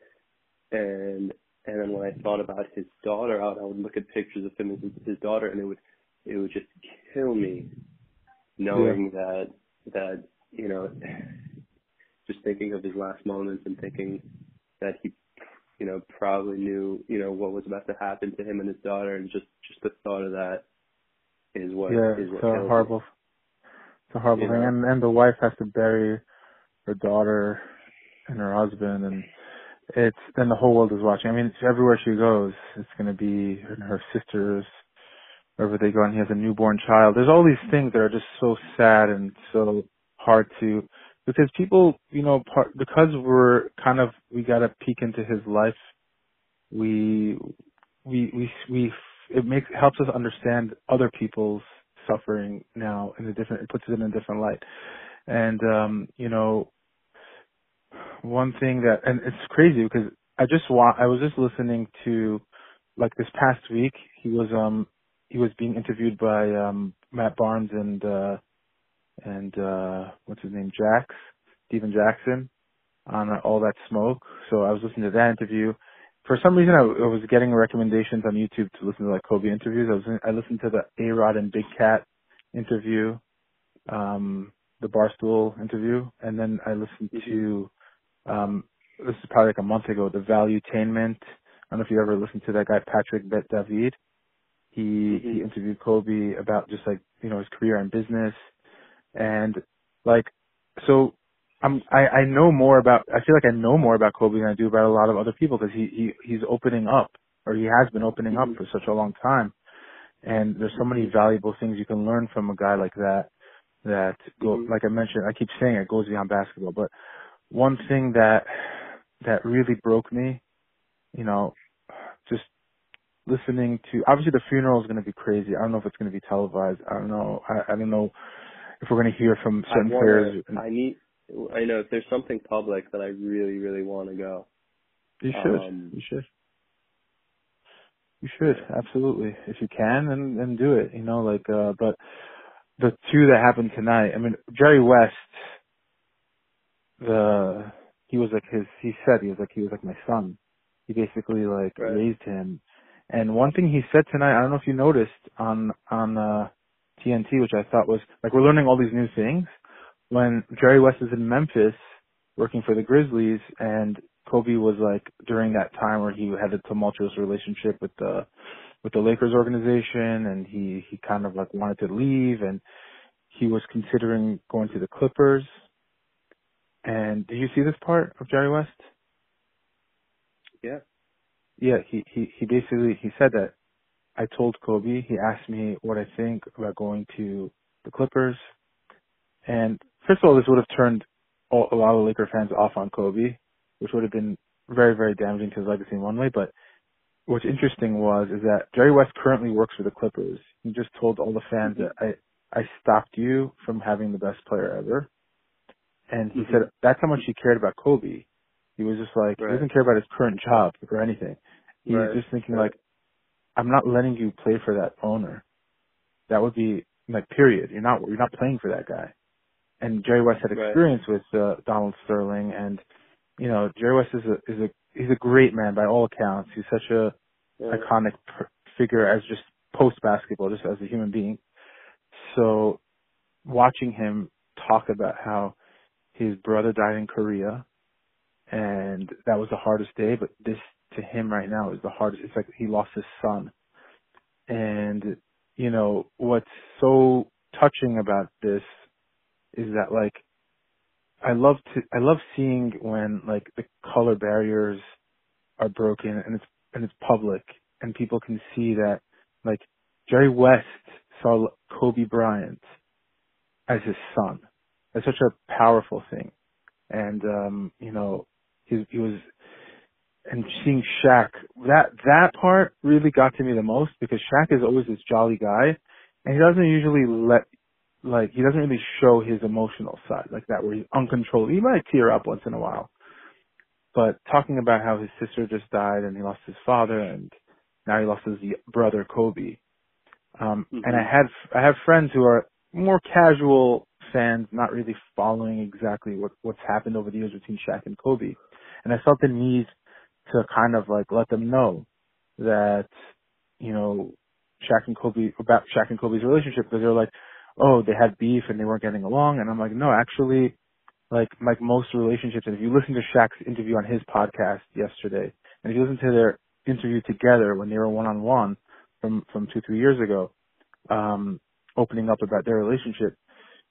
and and then when I thought about his daughter, out I would look at pictures of him and his daughter, and it would it would just kill me knowing yeah. that that you know just thinking of his last moments and thinking that he you know, probably knew, you know, what was about to happen to him and his daughter, and just just the thought of that is what yeah, is what it's a horrible, it's a horrible you thing, know? and and the wife has to bury her daughter and her husband, and it's then the whole world is watching. I mean, everywhere she goes, it's going to be her, her sisters, wherever they go, and he has a newborn child. There's all these things that are just so sad and so hard to because people, you know, part, because we're kind of we got a peek into his life. We we we we it makes helps us understand other people's suffering now in a different it puts it in a different light. And um, you know, one thing that and it's crazy because I just want I was just listening to like this past week he was um he was being interviewed by um Matt Barnes and uh and uh what's his name, Jax, Stephen Jackson on uh, All That Smoke. So I was listening to that interview. For some reason, I, I was getting recommendations on YouTube to listen to like Kobe interviews. I was I listened to the A Rod and Big Cat interview, um, the Barstool interview, and then I listened to um, this is probably like a month ago, the Valuetainment. I don't know if you ever listened to that guy Patrick Bet David. He mm-hmm. he interviewed Kobe about just like you know his career and business and like, so I'm, I, I know more about, I feel like I know more about Kobe than I do about a lot of other people because he, he, he's opening up or he has been opening up mm-hmm. for such a long time. And there's so many mm-hmm. valuable things you can learn from a guy like that, that go, mm-hmm. like I mentioned, I keep saying it goes beyond basketball, but one thing that, that really broke me, you know, just listening to, obviously the funeral is going to be crazy. I don't know if it's going to be televised. I don't know. I, I don't know if we're going to hear from certain I players. I need. I know if there's something public that I really, really want to go. You should. Um, you should. You should absolutely if you can and and do it. You know, like uh but the two that happened tonight. I mean, Jerry West. The he was like his. He said he was like he was like my son. He basically like right. raised him. And one thing he said tonight, I don't know if you noticed on on uh TNT, which I thought was like we're learning all these new things. When Jerry West is in Memphis working for the Grizzlies and Kobe was like during that time where he had a tumultuous relationship with the with the Lakers organization and he he kind of like wanted to leave and he was considering going to the Clippers. And did you see this part of Jerry West? Yeah. Yeah, he he he basically he said that I told Kobe, he asked me what I think about going to the Clippers. And first of all, this would have turned all, a lot of Laker fans off on Kobe, which would have been very, very damaging to his legacy in one way. But what's interesting was is that Jerry West currently works for the Clippers. He just told all the fans mm-hmm. that I I stopped you from having the best player ever. And he mm-hmm. said that's how much he cared about Kobe. He was just like right. he doesn't care about his current job or anything. He's right. just thinking right. like, I'm not letting you play for that owner. That would be like period. You're not you're not playing for that guy. And Jerry West had experience with uh, Donald Sterling, and you know Jerry West is a is a he's a great man by all accounts. He's such a iconic figure as just post basketball, just as a human being. So watching him talk about how his brother died in Korea and that was the hardest day, but this to him right now is the hardest. It's like he lost his son. And, you know, what's so touching about this is that like, I love to, I love seeing when like the color barriers are broken and it's, and it's public and people can see that like Jerry West saw Kobe Bryant as his son. That's such a powerful thing. And, um, you know, he, he was, and seeing Shaq, that, that part really got to me the most because Shaq is always this jolly guy and he doesn't usually let, like, he doesn't really show his emotional side like that where he's uncontrolled. He might tear up once in a while. But talking about how his sister just died and he lost his father and now he lost his brother Kobe. Um, mm-hmm. and I had, I have friends who are more casual fans, not really following exactly what, what's happened over the years between Shaq and Kobe and I felt the need to kind of like let them know that, you know, Shaq and Kobe, about Shaq and Kobe's relationship because they're like, oh, they had beef and they weren't getting along. And I'm like, no, actually, like, like most relationships, and if you listen to Shaq's interview on his podcast yesterday, and if you listen to their interview together when they were one on one from, from two, three years ago, um, opening up about their relationship,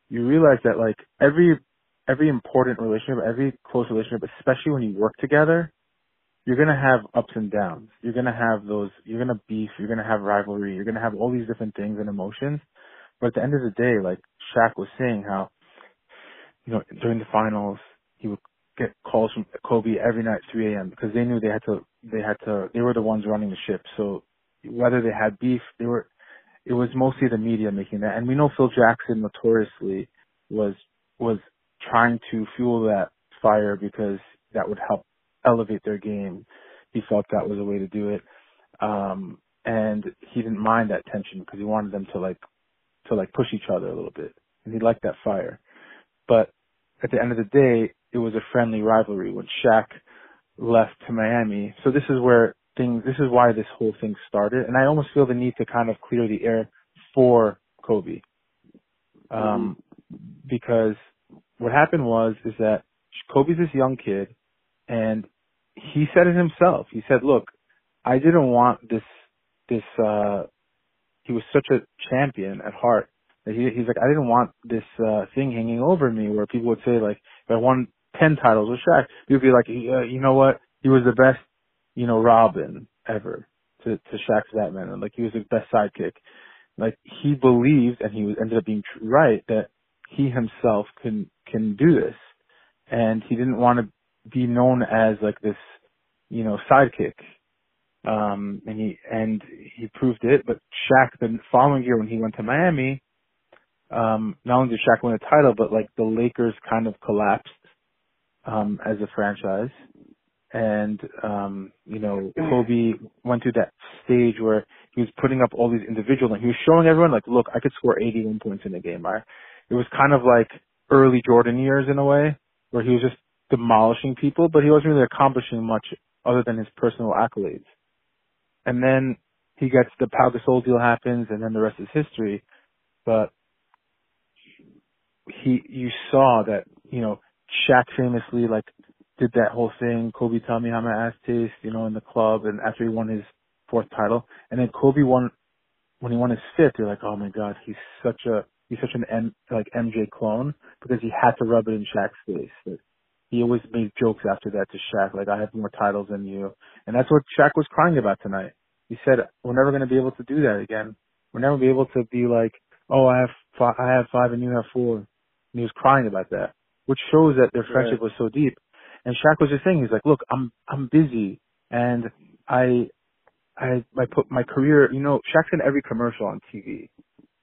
you realize that like every every important relationship, every close relationship, especially when you work together, you're gonna have ups and downs. You're gonna have those. You're gonna beef. You're gonna have rivalry. You're gonna have all these different things and emotions. But at the end of the day, like Shaq was saying, how you know during the finals he would get calls from Kobe every night 3 a.m. because they knew they had to. They had to. They were the ones running the ship. So whether they had beef, they were. It was mostly the media making that, and we know Phil Jackson notoriously was was trying to fuel that fire because that would help elevate their game. He felt that was a way to do it. Um, and he didn't mind that tension because he wanted them to like, to like push each other a little bit. And he liked that fire. But at the end of the day, it was a friendly rivalry when Shaq left to Miami. So this is where things, this is why this whole thing started. And I almost feel the need to kind of clear the air for Kobe. Um, because what happened was is that Kobe's this young kid, and he said it himself. He said, "Look, I didn't want this. This. uh He was such a champion at heart that he, he's like, I didn't want this uh thing hanging over me where people would say like, if I won ten titles with Shaq, would be like, uh, you know what? He was the best, you know, Robin ever to to Shaq's Batman, and like he was the best sidekick. Like he believed, and he was ended up being true, right that he himself can can do this, and he didn't want to be known as like this, you know, sidekick. Um, and he and he proved it. But Shaq, the following year when he went to Miami, um, not only did Shaq win a title, but like the Lakers kind of collapsed um, as a franchise. And um, you know, Kobe went through that stage where he was putting up all these individual and he was showing everyone like, look, I could score 81 points in a game. I, it was kind of like early Jordan years in a way, where he was just demolishing people, but he wasn't really accomplishing much other than his personal accolades. And then he gets the Pau Gasol deal happens, and then the rest is history. But he, you saw that, you know, Shaq famously like did that whole thing. Kobe tell me how my ass tastes, you know, in the club, and after he won his fourth title, and then Kobe won when he won his fifth. You're like, oh my god, he's such a he's such an M, like MJ clone because he had to rub it in Shaq's face. He always made jokes after that to Shaq, like I have more titles than you, and that's what Shaq was crying about tonight. He said, "We're never going to be able to do that again. We're never gonna be able to be like, oh, I have five, I have five and you have four. And he was crying about that, which shows that their friendship Right. was so deep. And Shaq was just saying, he's like, look, I'm I'm busy, and I I I put my career. You know, Shaq's in every commercial on TV.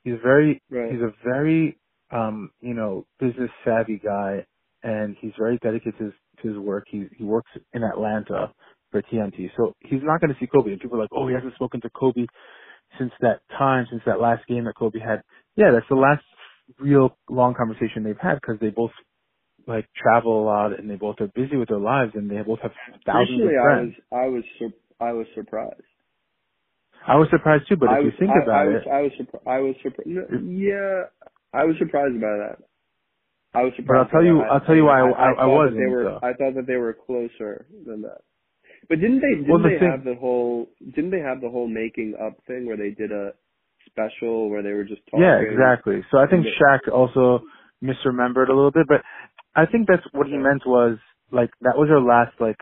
He's very Right. he's a very um you know business savvy guy and he's very dedicated to his, to his work he he works in atlanta for tnt so he's not going to see kobe and people are like oh he hasn't spoken to kobe since that time since that last game that kobe had yeah that's the last real long conversation they've had because they both like travel a lot and they both are busy with their lives and they both have thousands Recently, of I was I was sur- I was surprised. I was surprised too but if I you think I, about I was, it I was surprised. I was surprised. No, yeah, I was surprised by that. I was surprised. But I'll tell you- that. I'll tell you why I- I- I that wasn't, They were, though. I thought that they were closer than that. But didn't they? Didn't Well, the they thing- have the whole? Didn't they have the whole making up thing where they did a special where they were just talking? Yeah, exactly. So I think. Shaq also misremembered a little bit, but I think that's what he meant was like that was our last like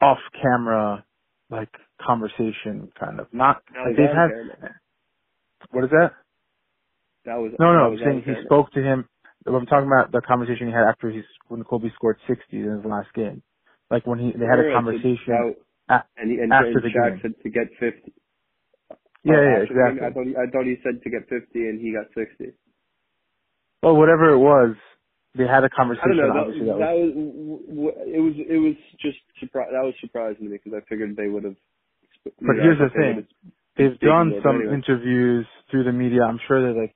off camera like conversation kind of. Not That was they've had what is that? That was No, no, I'm was saying he spoke to him I'm talking about the conversation he had after he's when Kobe scored sixty in his last game. Like when he they had a conversation that- a- and he, and, after and the Shaq game. said to get fifty. Yeah, Oh, yeah, after the game? exactly. I thought he, I thought he said to get fifty and he got sixty. Well, whatever it was, they had a I don't conversation know. That, obviously that that was was, w- w- it was it was just surpri- that was surprising to me because I figured they would have. But here's the thing. they've done some anyway. interviews through the media. I'm sure they're like,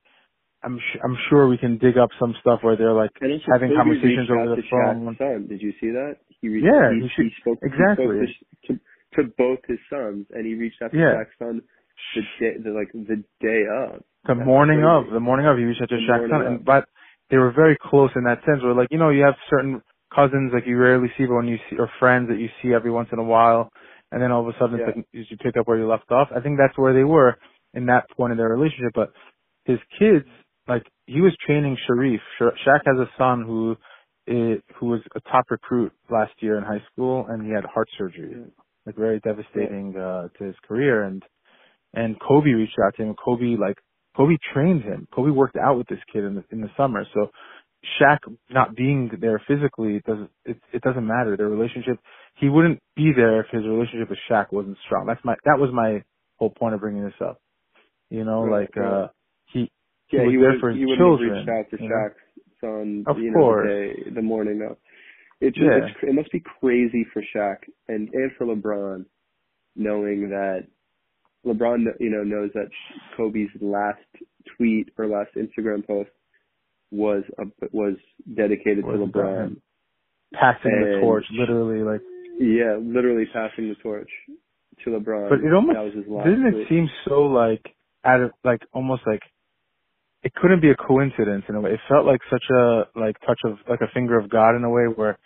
I'm sh- I'm sure we can dig up some stuff where they're like having Kobe conversations over the phone. Son. Did you see that? He reached, Yeah, he, he should- he spoke exactly. He spoke to, to, both his sons, and he reached out to Yeah. Shaq's son the day, the, like the day of. The That's morning crazy. of, the morning of, he reached out to Shaq's son, and but they were very close in that sense. Where like, you know, you have certain cousins like you rarely see, but when you see or friends that you see every once in a while, and then all of a sudden Yeah. it's like you pick up where you left off. I think that's where they were in that point in their relationship. But his kids, like he was training Shareef. Sha- Shaq has a son who is, who was a top recruit last year in high school, and he had heart surgery, Yeah. like very devastating uh, to his career. And and Kobe reached out to him. Kobe like Kobe trained him. Kobe worked out with this kid in the in the summer. So Shaq not being there physically it doesn't it it doesn't matter. Their relationship he wouldn't be there if his relationship with Shaq wasn't strong. That's my that was my whole point of bringing this up. You know, Right, like right. uh he Yeah, was he there would for his he children, reached out to? Shaq's son. Of you know, course. the day, the morning of. It just Yeah. it's, it must be crazy for Shaq and and for LeBron, knowing that LeBron you know knows that Kobe's last tweet or last Instagram post was a, was dedicated Was to LeBron. passing the torch, literally like Yeah, literally passing the torch to LeBron. But it almost that was his last didn't it seem so like out of like almost like it couldn't be a coincidence in a way. It felt like such a like touch of like a finger of God in a way where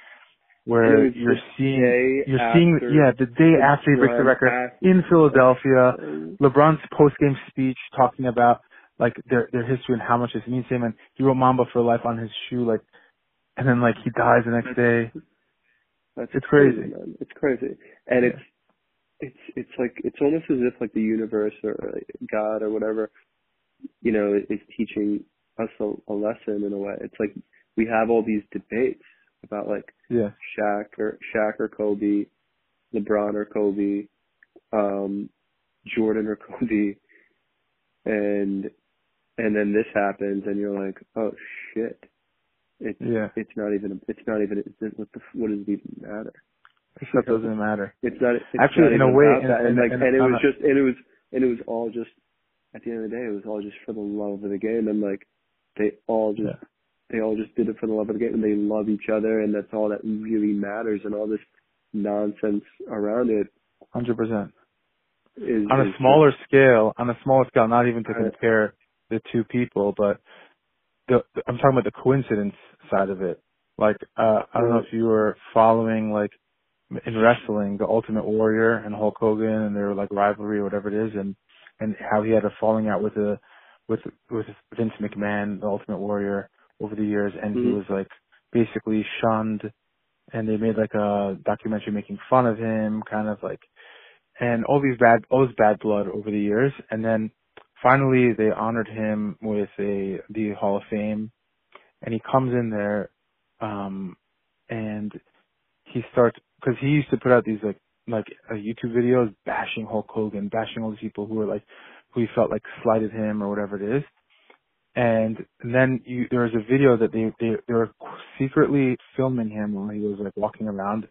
where you're seeing you're seeing yeah the day after he breaks the record in Philadelphia. LeBron's post game speech talking about like their their history and how much this means to him, and he wrote "Mamba for Life" on his shoe, like, and then like he dies the next day. That's It's crazy. man. It's crazy, and Yeah. it's it's it's like it's almost as if like the universe or like, God or whatever, you know, is teaching us a, a lesson in a way. It's like we have all these debates about like Yeah, Shaq or Shaq or Kobe, LeBron or Kobe, um, Jordan or Kobe, and and then this happens, and you're like, oh shit, it's yeah. it's not even it's not even it's, what the what does it even matter? This stuff doesn't matter. It's not it's Actually, not in a way, in- and in- like in- and it was just and it was and it was all just at the end of the day it was all just for the love of the game and like they all just Yeah. They all just did it for the love of the game and they love each other and that's all that really matters and all this nonsense around it Hundred percent. is on a is smaller scale, on a smaller scale, not even to compare the two people, but the, I'm talking about the coincidence side of it. Like, uh, I don't know if you were following like in wrestling, the Ultimate Warrior and Hulk Hogan and their like rivalry or whatever it is, and and how he had a falling out with a with with Vince McMahon, the Ultimate Warrior, over the years, and mm-hmm. he was like basically shunned, and they made like a documentary making fun of him, kind of like, and all these bad all this bad blood over the years, and then finally they honored him with a the Hall of Fame, and he comes in there, um, and he starts because he used to put out these like like uh, YouTube videos bashing Hulk Hogan, bashing all these people who were like who he felt like slighted him or whatever it is. And, then you, there was a video that they, they they were secretly filming him while he was like walking around,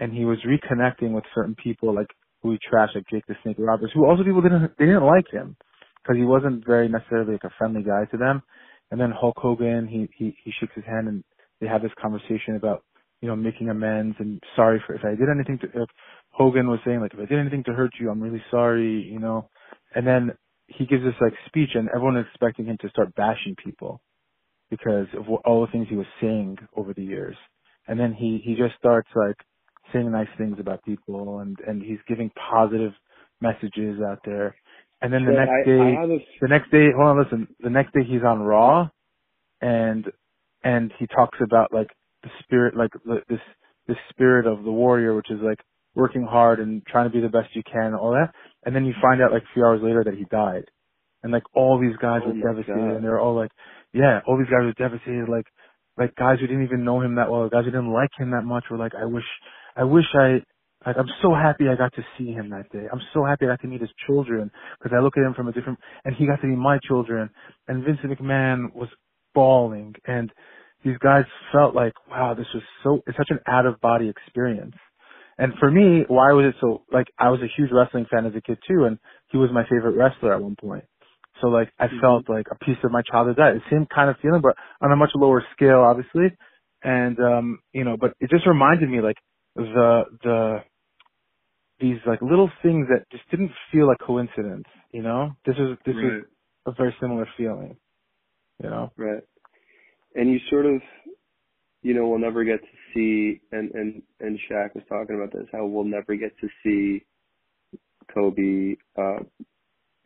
and he was reconnecting with certain people like who he trashed, like Jake the Snake Roberts, who also people didn't they didn't like him because he wasn't very necessarily like a friendly guy to them. And then Hulk Hogan, he he he shakes his hand and they have this conversation about you know, making amends and sorry for if I did anything to, if Hogan was saying like, if I did anything to hurt you, I'm really sorry, you know, and then he gives this like speech and everyone is expecting him to start bashing people because of what, all the things he was saying over the years. And then he, he just starts like saying nice things about people and, and he's giving positive messages out there. And then the next I, day, I the next day, hold on, listen, the next day he's on Raw and, and he talks about like the spirit, like this this spirit of the warrior, which is like working hard and trying to be the best you can, all that. And then you find out like a few hours later that he died, and like all these guys oh were devastated, God. and they're all like, yeah, all these guys were devastated, like like guys who didn't even know him that well, guys who didn't like him that much, were like, I wish, I wish I. Like I'm so happy I got to see him that day. I'm so happy I got to meet his children because I look at him from a different, and he got to meet my children. And Vincent McMahon was bawling, and these guys felt like, wow, this was so, it's such an out of body experience. And for me, why was it so, like, I was a huge wrestling fan as a kid too, and he was my favorite wrestler at one point. So like, I mm-hmm. felt like a piece of my childhood died. Same kind of feeling, but on a much lower scale, obviously. And, um, you know, but it just reminded me like the, the, these like little things that just didn't feel like coincidence, you know? This was, this right. was a very similar feeling, you know? Right and you sort of, you know, we'll never get to see, and and and Shaq was talking about this, how we'll never get to see Kobe uh,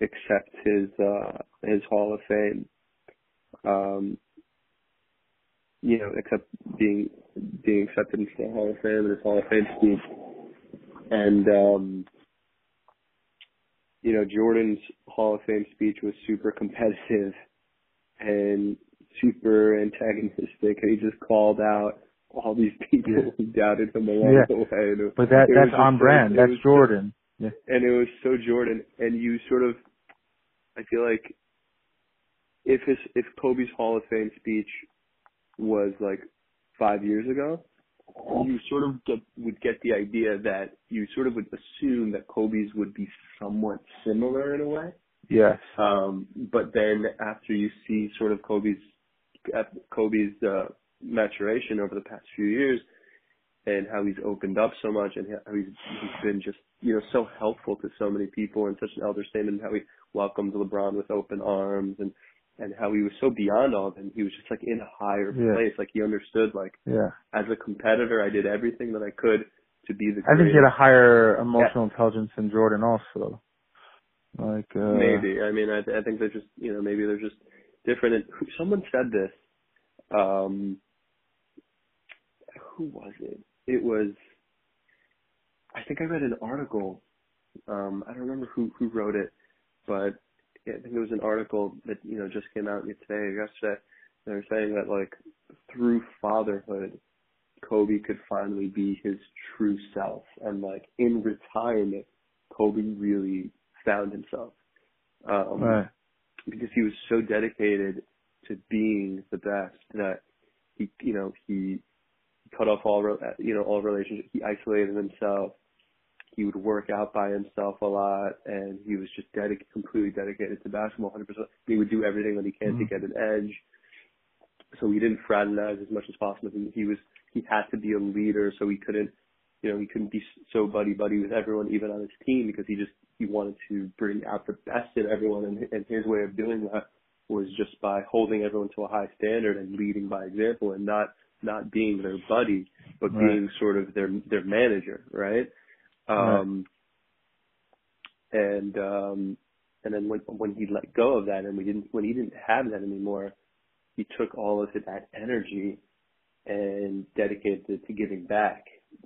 accept his uh, his Hall of Fame. Um, you know, except being being accepted into the Hall of Fame and his Hall of Fame speech. And um, you know, Jordan's Hall of Fame speech was super competitive and super antagonistic, and he just called out all these people yeah. who doubted him along yeah. the way. And but that that's on brand. That's Jordan. Yeah. And it was so Jordan, and you sort of, I feel like, if his if Kobe's Hall of Fame speech was like five years ago, you sort of get would get the idea that you sort of would assume that Kobe's would be somewhat similar in a way. Yes. Um, but then after you see sort of Kobe's Kobe's uh, maturation over the past few years and how he's opened up so much and how he's, he's been just, you know, so helpful to so many people and such an elder statesman, and how he welcomed LeBron with open arms and, and how he was so beyond all of it. He was just like in a higher yeah. place. Like he understood like, yeah. as a competitor, I did everything that I could to be the I think he had a higher emotional yeah. intelligence than Jordan also. Like, uh, maybe. I mean, I, I think they're just, you know, maybe they're just different. And someone said this. Um, who was it? It was. I think I read an article. Um, I don't remember who who wrote it, but I think it was an article that you know just came out today or yesterday. They were saying that like through fatherhood, Kobe could finally be his true self, and like in retirement, Kobe really found himself. Um, right because he was so dedicated to being the best that he, you know, he cut off all, you know, all relationships. He isolated himself. He would work out by himself a lot, and he was just dedicated, completely dedicated to basketball, 100%. He would do everything that he can mm-hmm. to get an edge. So he didn't fraternize as much as possible. He was he had to be a leader, so he couldn't you know, he couldn't be so buddy buddy with everyone, even on his team, because he just he wanted to bring out the best in everyone, and, and his way of doing that was just by holding everyone to a high standard and leading by example, and not not being their buddy, but Right. being sort of their their manager, right? Um, and um, and then when when he let go of that, and we didn't when he didn't have that anymore, he took all of that energy and dedicated it to giving back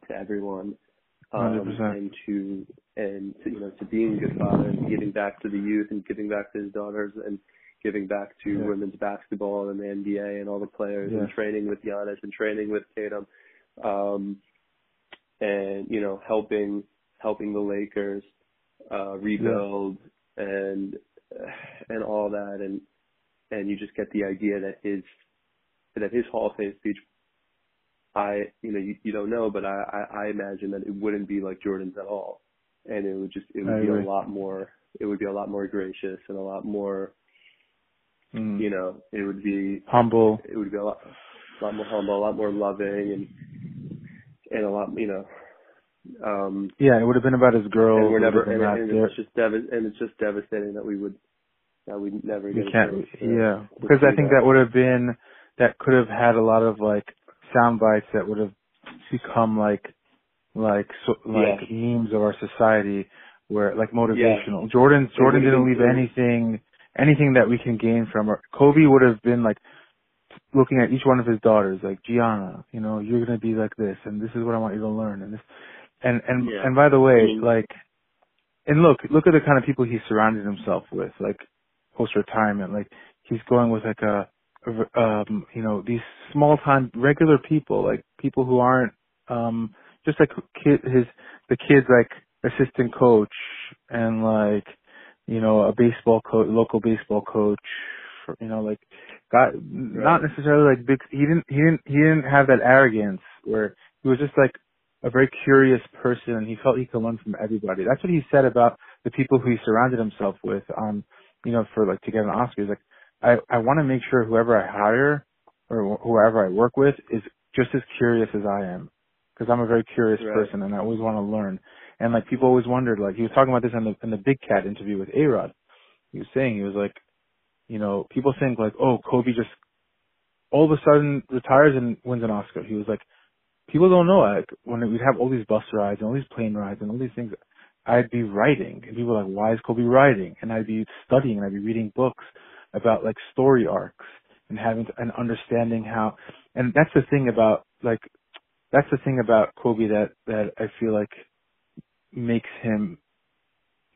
to everyone, um, 100%. and to and to, you know to being a good father and giving back to the youth and giving back to his daughters and giving back to Yeah. women's basketball and the NBA and all the players and training with Giannis and training with Tatum, um, and you know helping helping the Lakers uh, rebuild and and all that and and you just get the idea that his that his Hall of Fame speech I you know you, you don't know but I, I I imagine that it wouldn't be like Jordan's at all and it would just it I would be agree. a lot more it would be a lot more gracious and a lot more Mm. you know it would be Humble. it would be a lot a lot more humble a lot more loving and and a lot you know um Yeah, it would have been about his girl. and we're never have and, and it's just dev- and it's just devastating that we would that we never get we can't to, yeah because i think that would have been that could have had a lot of like sound bites that would have become like like so like Yeah. memes of our society where like motivational jordan jordan didn't leave anything anything that we can gain from her kobe would have been like looking at each one of his daughters like gianna you know you're going to be like this and this is what i want you to learn and this and and Yeah. and by the way like and look look at the kind of people he surrounded himself with like post retirement. Like he's going with like a um you know these small time regular people like people who aren't um just like kid his the kids like assistant coach and like you know a baseball coach local baseball coach for, you know like got not necessarily like big he didn't he didn't he didn't have that arrogance where he was just like a very curious person and he felt he could learn from everybody that's what he said about the people who he surrounded himself with um you know, for like to get an Oscar. He's like, I, I want to make sure whoever I hire or wh- whoever I work with is just as curious as I am. Cause I'm a very curious Right. person and I always want to learn. And like people always wondered, like he was talking about this in the, in the Big Cat interview with A-Rod. He was saying, he was like, you know, people think like, oh, Kobe just all of a sudden retires and wins an Oscar. He was like, people don't know, like when we'd have all these bus rides and all these plane rides and all these things, I'd be writing, and people were like, "Why is Kobe writing?" And I'd be studying, and I'd be reading books about like story arcs and having to, and understanding how. And that's the thing about like, that's the thing about Kobe that that I feel like makes him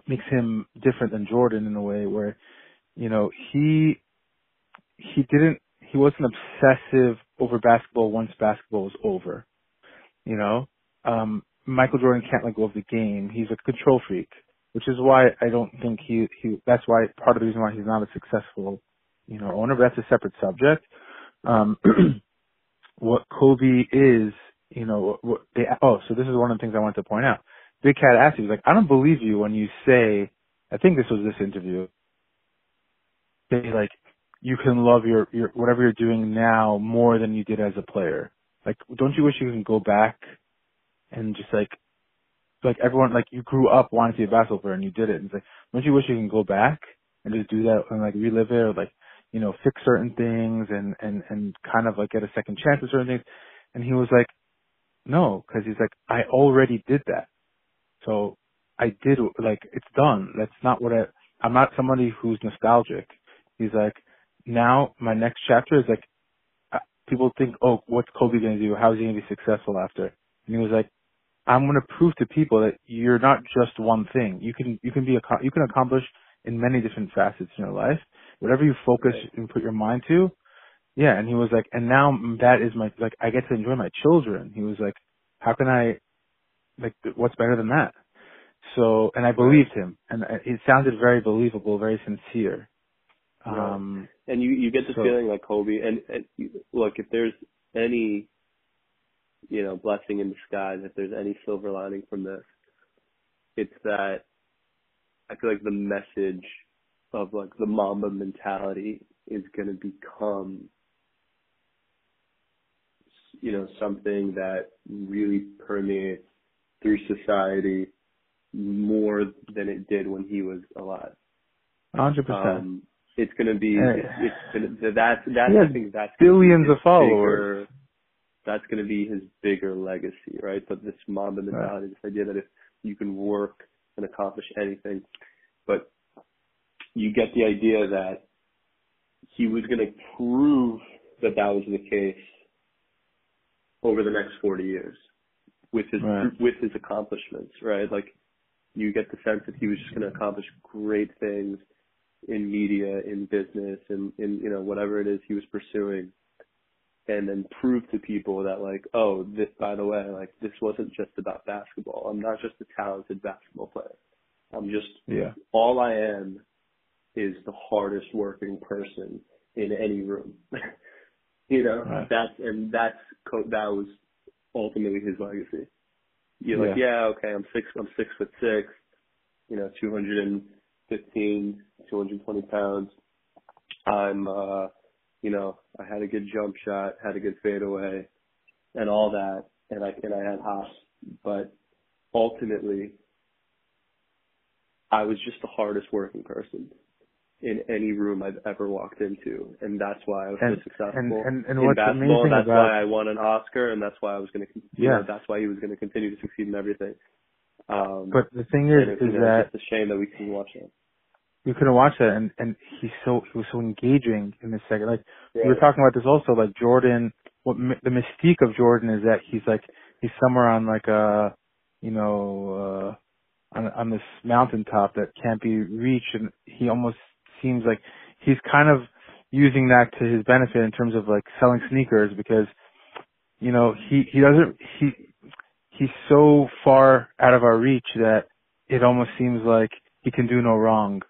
makes him different than Jordan in a way where, you know, he he didn't he wasn't obsessive over basketball once basketball was over. You know, um, Michael Jordan can't let go of the game. He's a control freak, which is why I don't think he he. That's why part of the reason why he's not a successful, you know, owner. But that's a separate subject. Um, what Kobe is, you know, what they. Oh, so this is one of the things I wanted to point out. Big Cat asked, he was like, I don't believe you when you say. I think this was this interview. Say like, you can love your your whatever you're doing now more than you did as a player. Like, don't you wish you can go back and just like like everyone like you grew up wanting to be a basketball player and you did it and it's like don't you wish you can go back and just do that and like relive it or like you know fix certain things and and and kind of like get a second chance at certain things? And he was like no because he's like i already did that. So i did like it's done. That's not what i i'm not somebody who's nostalgic. He's like now my next chapter is like uh, people think oh what's kobe going to do? How is he going to be successful after? And he was like I'm going to prove to people that you're not just one thing. You can you can be a you can accomplish in many different facets in your life. Whatever you focus Right. and put your mind to, yeah. And he was like, and now that is my like I get to enjoy my children. He was like, how can I like what's better than that? So and I believed him, and it sounded very believable, very sincere. Right. Um, and you you get the So- feeling like Kobe. And, and you, look, if there's any you know blessing in disguise, if there's any silver lining from this, it's that I feel like the message of like the Mamba mentality is going to become you know something that really permeates through society more than it did when he was alive. hundred percent. Um, it's going to be it's, it's gonna, that's that's he I think that's billions of followers. That's going to be his bigger legacy, right? But this Mamba mentality, right. this idea that if you can work and accomplish anything, but you get the idea that he was going to prove that that was the case over the next 40 years with his right. with his accomplishments, right? Like you get the sense that he was just going to accomplish great things in media, in business, and in you know whatever it is he was pursuing, and then prove to people that like, oh, this by the way, like this wasn't just about basketball. I'm not just a talented basketball player. I'm just yeah. All I am is the hardest working person in any room. you know, right. that's and that's that was ultimately his legacy. You're yeah. like, yeah, okay, I'm six, I'm six foot six, you know, 215, 220 pounds. I'm, uh, you know, I had a good jump shot, had a good fadeaway, and all that, and I and I had hops, but ultimately, I was just the hardest working person in any room I've ever walked into, and that's why I was and, so successful and, and, and in what's basketball. Amazing that's about, why I won an Oscar, and that's why I was going to, yeah, know, that's why he was going to continue to succeed in everything. Um, but the thing is, it, is know, that it's a shame that we couldn't watch that. You couldn't watch that, and and he's so he was so engaging in this second. Like right. we were talking about this also. Like Jordan, what the mystique of Jordan is that he's like he's somewhere on like a, you know, uh, on on this mountaintop that can't be reached, and he almost seems like he's kind of using that to his benefit in terms of like selling sneakers because you know he he doesn't he he's so far out of our reach that it almost seems like he can do no wrong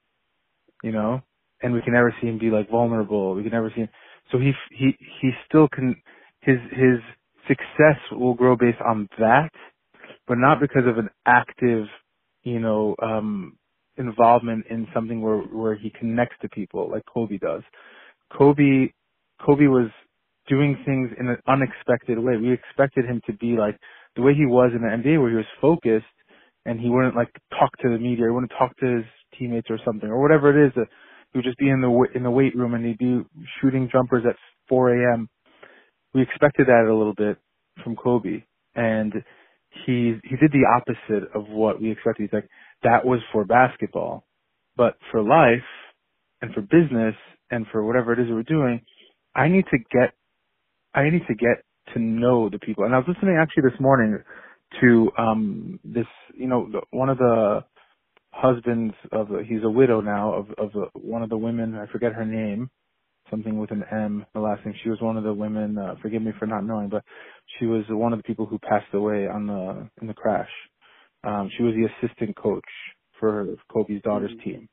you know and we can never see him be like vulnerable we can never see him so he he he still can his his success will grow based on that but not because of an active you know um involvement in something where where he connects to people like Kobe does. Kobe Kobe was doing things in an unexpected way. We expected him to be like the way he was in the NBA where he was focused and he wouldn't like talk to the media, he wouldn't talk to his teammates or something or whatever it is. That he would just be in the in the weight room and he'd be shooting jumpers at 4 a.m. We expected that a little bit from Kobe, and he he did the opposite of what we expected. He's like, that was for basketball. But for life and for business and for whatever it is we're doing, I need to get, I need to get to know the people. And I was listening actually this morning to, um, this, you know, one of the husbands of, he's a widow now of, of one of the women, I forget her name, something with an M, the last name. She was one of the women, uh, forgive me for not knowing, but she was one of the people who passed away on the, in the crash. Um, she was the assistant coach for Kobe's daughter's mm-hmm. team.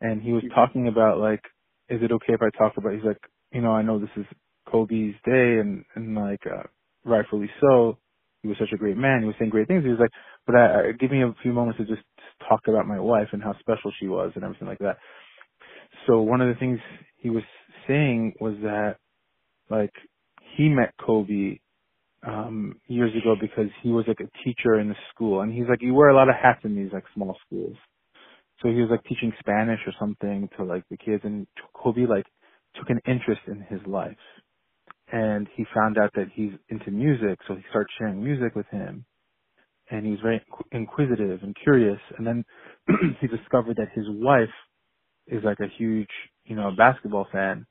And he was mm-hmm. talking about like, is it okay if I talk about, he's like, you know, I know this is Kobe's day and, and like, uh, rightfully so. He was such a great man. He was saying great things. He was like, but I, I give me a few moments to just talk about my wife and how special she was and everything like that. So one of the things he was saying was that like he met Kobe um years ago because he was like a teacher in the school. And he's like you wear a lot of hats in these like small schools. So he was like teaching spanish or something to like the kids. And kobe like took an interest in his life. And he found out that he's into music. So he started sharing music with him and he was very inquisitive and curious and then he discovered that his wife is like a huge you know basketball fan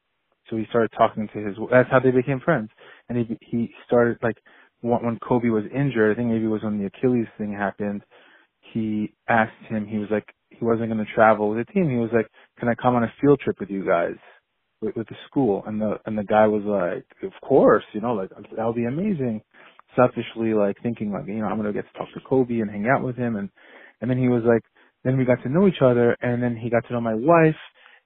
so he started talking to his. That's how they became friends. And he he started like when Kobe was injured. I think maybe it was when the Achilles thing happened. He asked him. He was like he wasn't going to travel with the team. He was like, "Can I come on a field trip with you guys?" With, with the school, and the and the guy was like, "Of course, you know, like that'll be amazing." Selfishly, like thinking, like you know, I'm gonna get to talk to Kobe and hang out with him, and and then he was like, then we got to know each other, and then he got to know my wife,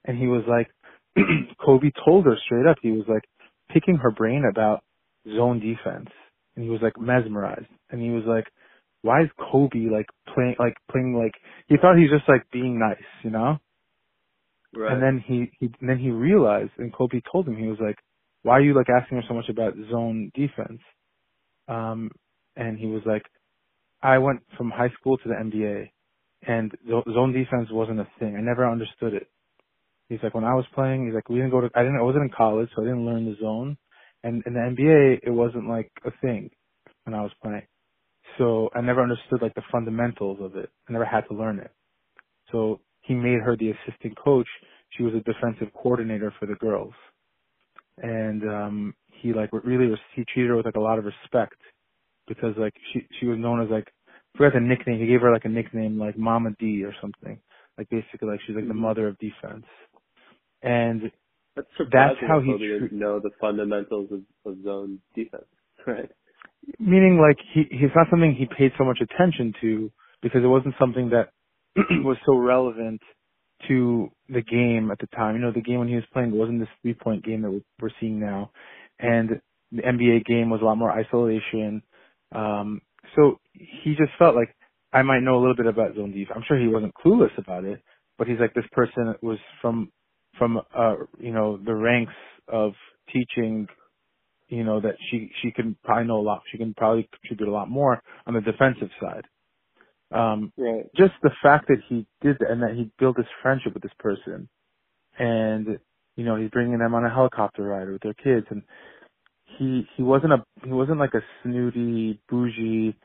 and he was like, Kobe told her straight up, he was like picking her brain about zone defense. And he was like mesmerized. And he was like, why is Kobe like playing, like playing like, he thought he's just like being nice, you know? Right. And then he, he, and then he realized, and Kobe told him, he was like, why are you like asking her so much about zone defense? Um, and he was like, I went from high school to the NBA and zone defense wasn't a thing. I never understood it. He's like, when I was playing, he's like, we didn't go to, I didn't, I wasn't in college, so I didn't learn the zone. And in the NBA, it wasn't like a thing when I was playing. So I never understood like the fundamentals of it. I never had to learn it. So he made her the assistant coach. She was a defensive coordinator for the girls. And um he like really was he treated her with like a lot of respect because like she she was known as like I forgot the nickname. He gave her like a nickname like Mama D or something. Like basically like she's like the Mhm. mother of defense. And That's surprising. how he tr- know the fundamentals of, of zone defense, right? meaning like he he's not something he paid so much attention to because it wasn't something that was so relevant to the game at the time. You know, the game when he was playing wasn't this three point game that we're seeing now, and the NBA game was a lot more isolation. Um, so he just felt like I might know a little bit about zone defense. I'm sure he wasn't clueless about it, but he's like this person was from from uh you know the ranks of teaching you know, that she she can probably know a lot. She can probably contribute a lot more on the defensive side. Um, Right. just the fact that he did that and that he built this friendship with this person, and you know, he's bringing them on a helicopter ride with their kids, and he he wasn't a he wasn't like a snooty bougie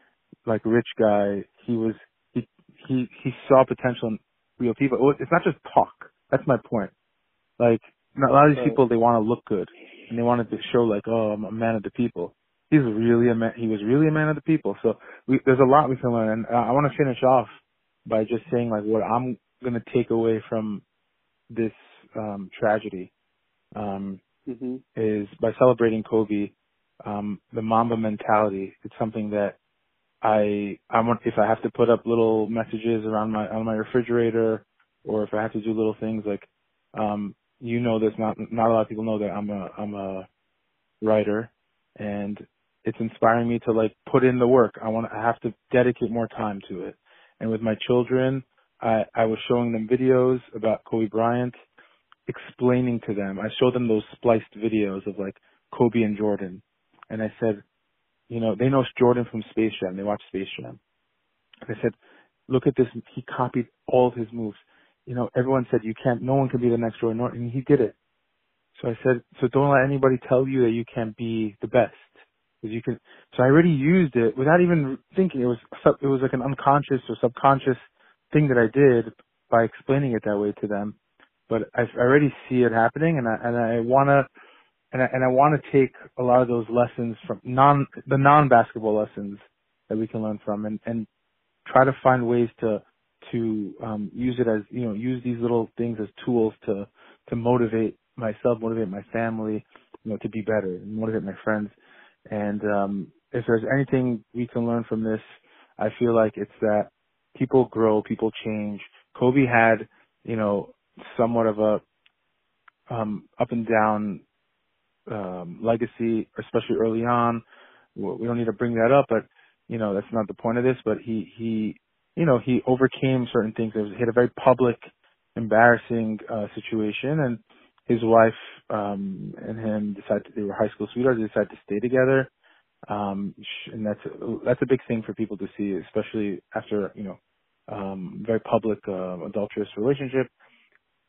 like rich guy. He was he he he saw potential in real people. It's not just talk. That's my point. Like a lot of these people, they want to look good and they wanted to show like, oh, I'm a man of the people. He's really a man. He was really a man of the people. So we, there's a lot we can learn. And I want to finish off by just saying like what I'm going to take away from this um, tragedy um, hmm is by celebrating Kobe, um, the Mamba mentality. It's something that I I want if I have to put up little messages around my on my refrigerator, or if I have to do little things like, um, you know, this not not a lot of people know that I'm a I'm a writer, and it's inspiring me to like put in the work. I want I have to dedicate more time to it. And with my children, I I was showing them videos about Kobe Bryant, explaining to them. I showed them those spliced videos of like Kobe and Jordan, and I said, you know, they know Jordan from Space Jam. They watch Space Jam. And I said, look at this. He copied all of his moves. You know, everyone said you can't, no one can be the next Jordan, and he did it. So I said, so don't let anybody tell you that you can't be the best. Because you can, so I already used it without even thinking. It was, it was like an unconscious or subconscious thing that I did by explaining it that way to them. But I, already see it happening and I, and I wanna, and I, and I want to take a lot of those lessons from non the non basketball lessons that we can learn from and and try to find ways to to um use it as you know use these little things as tools to to motivate myself motivate my family you know to be better and motivate my friends. And um if there's anything we can learn from this i feel like it's that people grow people change. Kobe had you know somewhat of a um up and down um, legacy, especially early on. We don't need to bring that up, but you know that's not the point of this. But he he you know he overcame certain things. He had a very public, embarrassing uh, situation, and his wife um, and him decided they were high school sweethearts. They decided to stay together, um, and that's that's a big thing for people to see, especially after you know um, very public uh, adulterous relationship.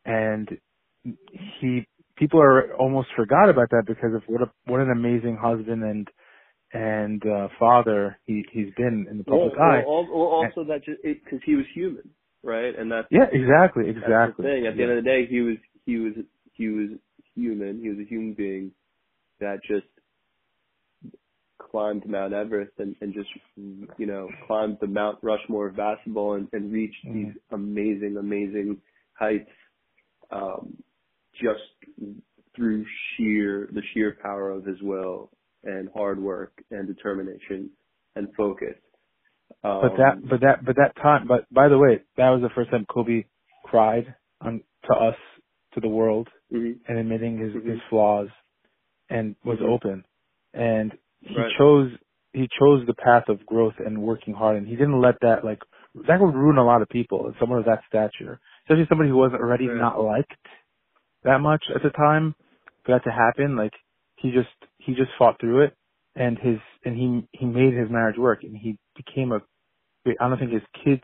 And he people are almost forgot about that because of what a what an amazing husband and and uh father he he's been in the public eye. well, al- well, also that just because he was human, right? And that's Yeah, exactly, exactly. thing. At the Yeah. end of the day, he was he was he was human. He was a human being that just climbed Mount Everest and, and just you know climbed the Mount Rushmore of basketball and, and reached Mhm. these amazing, amazing heights um, just through sheer the sheer power of his will and hard work and determination and focus. Um, But that but that but that time but by the way, that was the first time Kobe cried on to us, to the world, mhm, and admitting his Mhm. his flaws and was Mhm. open. And he Right. chose he chose the path of growth and working hard and he didn't let that like that would ruin a lot of people and someone of that stature. Especially somebody who wasn't already Right. not liked that much at the time for that to happen. Like he just he just fought through it and his and he he made his marriage work and he became a I don't think his kids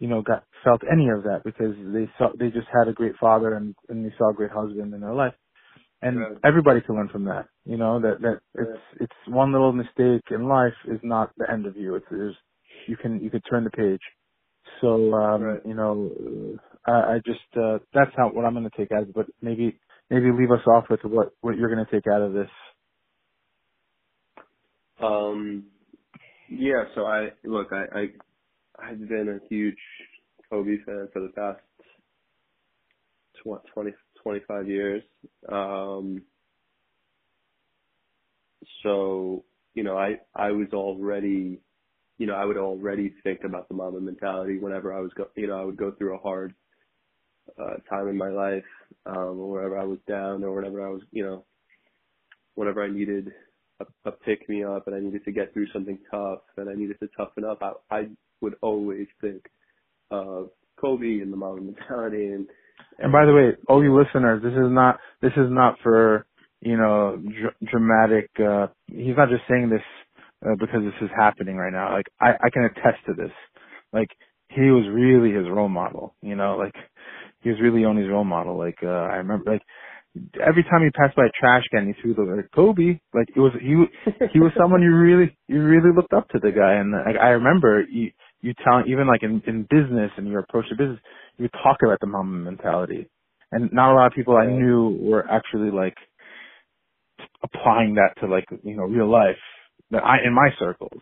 you know got felt any of that because they saw they just had a great father and and they saw a great husband in their life and Right. everybody can learn from that You know that that it's it's one little mistake in life is not the end of you. It's there's you can you can turn the page. So um, Right. you know, I, I just uh, that's not what I'm going to take out. But maybe maybe leave us off with what what you're going to take out of this. Um, yeah. So I look, I, I I've been a huge Kobe fan for the past tw- 20, 25 years. Um, so you know, I I was already, you know, I would already think about the Mamba mentality whenever I was go, you know, I would go through a hard uh, time in my life, um, or whenever I was down, or whenever I was, you know, whenever I needed a, a pick me up and I needed to get through something tough and I needed to toughen up, I, I would always think of Kobe and the Mamba mentality and. And by the way, all you listeners, this is not this is not for you know dr- dramatic. uh He's not just saying this uh, because this is happening right now. Like I I can attest to this. Like he was really his role model. You know, like he was really Oni's role model. Like uh I remember like every time he passed by a trash can, he threw the like, Kobe. Like it was he he was someone you really you really looked up to the guy. And like I remember you you telling even like in in business and your approach to business, you talk about the Mamba mentality. And not a lot of people I knew were actually like applying that to like you know real life that I in my circles.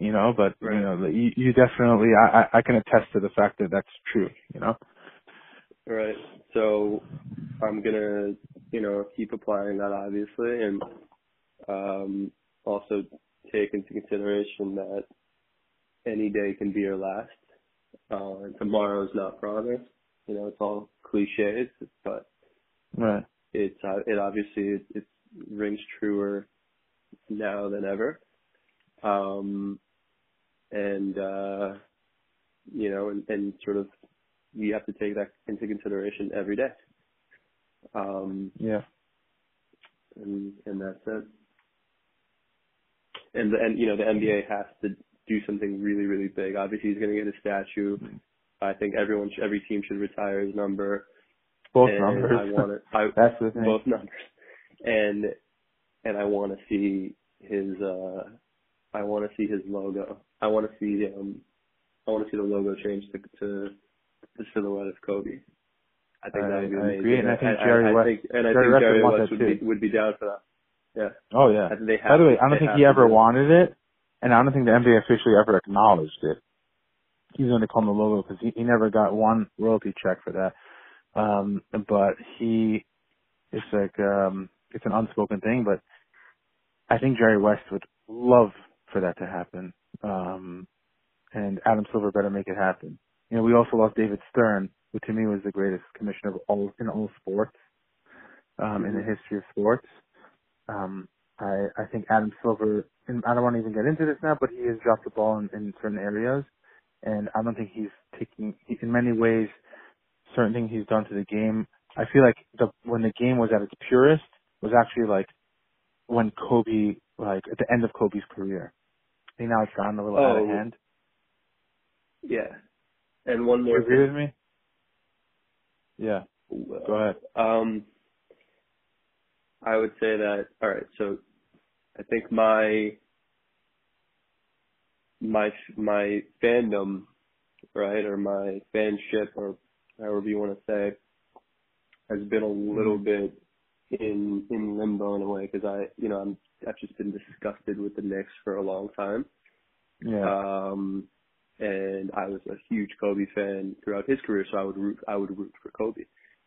You know, but Right. you know, you, you definitely, I, I I can attest to the fact that that's true. You know, Right. So I'm gonna, you know, keep applying that obviously, and um, also take into consideration that any day can be your last. Uh, and tomorrow's not promised. You know, it's all cliches, but right? it's uh, it obviously it, it rings truer now than ever. Um, and uh, you know, and, and sort of you have to take that into consideration every day. Um, Yeah. and and that's it. And the, and you know the NBA has to do something really really big. Obviously, he's going to get a statue. I think everyone, sh- every team should retire his number. Both and numbers. I want it. I that's the thing. both numbers, and and I want to see his. uh I want to see his logo. I want to see um. I want to see the logo change to to the silhouette of Kobe. I think I- that would be I amazing. agree, and I think Jerry I, West- think, and I Jerry think Jerry would West would be would be down for that. Yeah. Oh yeah. They By have the way, I don't think he ever wanted it, and I don't think the NBA officially ever acknowledged it. He's going to call him the logo because he, he never got one royalty check for that. Um, but he, it's like um, it's an unspoken thing, but I think Jerry West would love for that to happen. Um, and Adam Silver better make it happen. You know, we also lost David Stern, who to me was the greatest commissioner of all in all sports, um, in the Mhm. history of sports. Um, I, I think Adam Silver, and I don't want to even get into this now, but he has dropped the ball in, in certain areas, and I don't think he's taking, he, in many ways, certain things he's done to the game. I feel like the when the game was at its purest was actually like when Kobe, like at the end of Kobe's career. I think now it's gotten a little out of Oh, hand. Yeah. And one more you agree thing. with me? Yeah. Uh, Go ahead. Um, I would say that. All right. So, I think my my my fandom, right, or my fanship, or however you want to say, has been a little bit in in limbo in a way because I, you know, I'm I've just been disgusted with the Knicks for a long time. Yeah. Um, and I was a huge Kobe fan throughout his career, so I would root I would root for Kobe.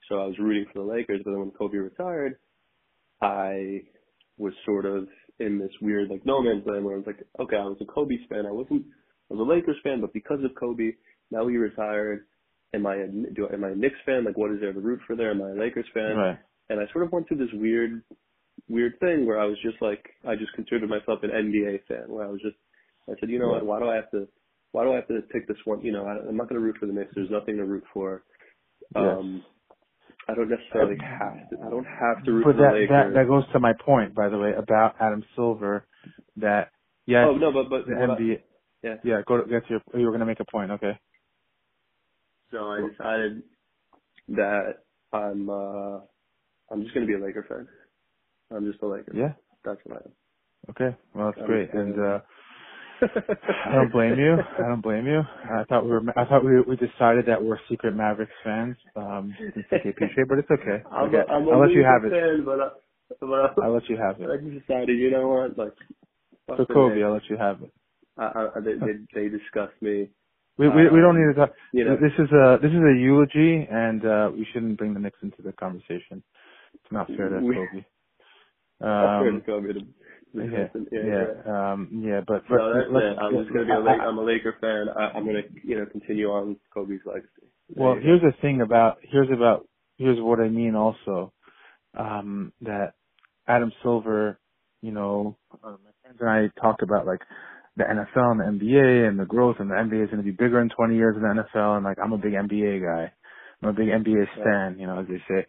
So I was rooting for the Lakers, but then when Kobe retired, I was sort of in this weird like no man's land where I was like, okay, I was a Kobe fan. I wasn't I was a Lakers fan, but because of Kobe, now he retired. Am I a, do, am I a Knicks fan? Like, what is there to root for there? Am I a Lakers fan? right. and I sort of went through this weird, weird thing where I was just like, I just considered myself an NBA fan. Where I was just, I said, you know what? Why do I have to? Why do I have to pick this one? You know, I, I'm not going to root for the Knicks. There's nothing to root for. Um, I don't necessarily have to. I don't have to root But for the that, Lakers. that that goes to my point, by the way, about Adam Silver. That yes, oh no, but but the what I- yeah. Yeah, go to get to your. You were gonna make a point. Okay. So I decided that I'm uh I'm just going to be a Laker fan. I'm just a Laker. Yeah. that's what I am. Okay, well that's great, and uh I don't blame you. I don't blame you. I thought we were. I thought we we decided that we're secret Mavericks fans. Um, KP trade, but it's okay. I'm okay. a, I'm I'll let you have it. fan, but, I, but I, I'll let you have it. I just decided, you know what, like. So Kobe, I'll let you have it. I, I, they, they they discuss me. We we we don't need to talk. You know, this is a this is a eulogy, and uh we shouldn't bring the Knicks into the conversation. It's not fair to we, Kobe. Um, fair to Kobe. To, yeah, yeah. Um, yeah, but, but no, that's it. I'm just gonna be a Laker, I'm a Laker fan. I, I'm gonna you know continue on Kobe's legacy. Well, here's the thing about here's about here's what I mean also um, that Adam Silver, you know, uh, my friends and I talk about like the NFL and the NBA and the growth and the NBA is going to be bigger in 20 years than the NFL and like I'm a big NBA guy. I'm a big NBA stan, you know, as they say.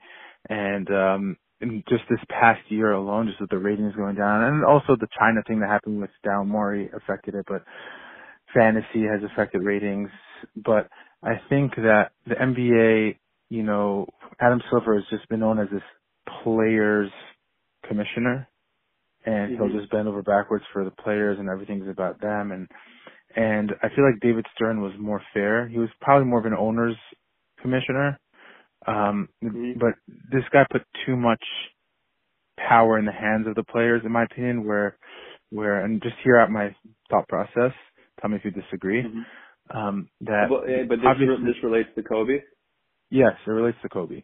And um in just this past year alone, just with the ratings going down and also the China thing that happened with Daryl Morey affected it, but fantasy has affected ratings. But I think that the NBA, you know, Adam Silver has just been known as this players commissioner and mm-hmm. he'll just bend over backwards for the players and everything's about them and and I feel like David Stern was more fair. He was probably more of an owner's commissioner. Um mm-hmm. but this guy put too much power in the hands of the players in my opinion where where and just hear out my thought process. Tell me if you disagree. Mm-hmm. Um that well, yeah, but this, re- this relates to Kobe? Yes, it relates to Kobe.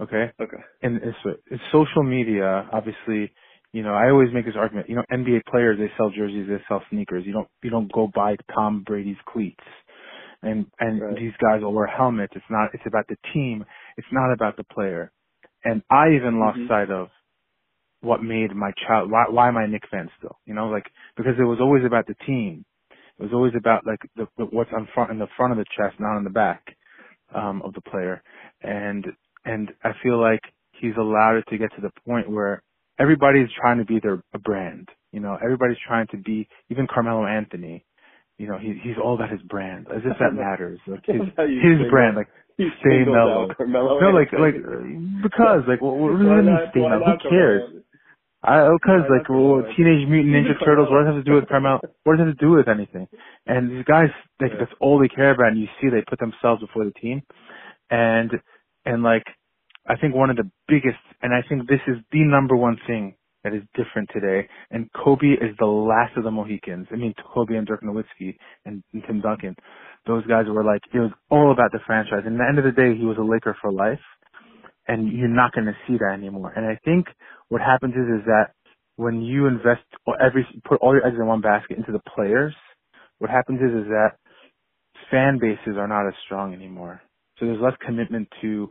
Okay. Okay. And it's, it's social media. Obviously, you know, I always make this argument. You know, NBA players they sell jerseys, they sell sneakers. You don't you don't go buy Tom Brady's cleats. And and right. these guys will wear helmets. It's not. It's about the team. It's not about the player. And I even lost mm-hmm. sight of what made my child. Why, why am I a Knick fan still? You know, like because it was always about the team. It was always about like the, the what's on front in the front of the chest, not on the back um, of the player. And and I feel like he's allowed it to get to the point where everybody's trying to be their a brand. You know, everybody's trying to be even Carmelo Anthony. You know, he, he's all about his brand, as if that matters. Like his his brand, like stay mellow. No, like like because like oh, well, what does it mean stay mellow? Who cares? I because like well, Teenage Mutant Ninja Turtles. What does it have to do with Carmelo? What does it have to do with anything? And these guys, like that's all they care about. And you see, they put themselves before the team, and and like I think one of the biggest, and I think this is the number one thing that is different today. And Kobe is the last of the Mohicans. I mean, Kobe and Dirk Nowitzki and, and Tim Duncan. Those guys were like, it was all about the franchise. And at the end of the day, he was a Laker for life. And you're not going to see that anymore. And I think what happens is, is that when you invest every, put all your eggs in one basket into the players, what happens is, is that fan bases are not as strong anymore. So there's less commitment to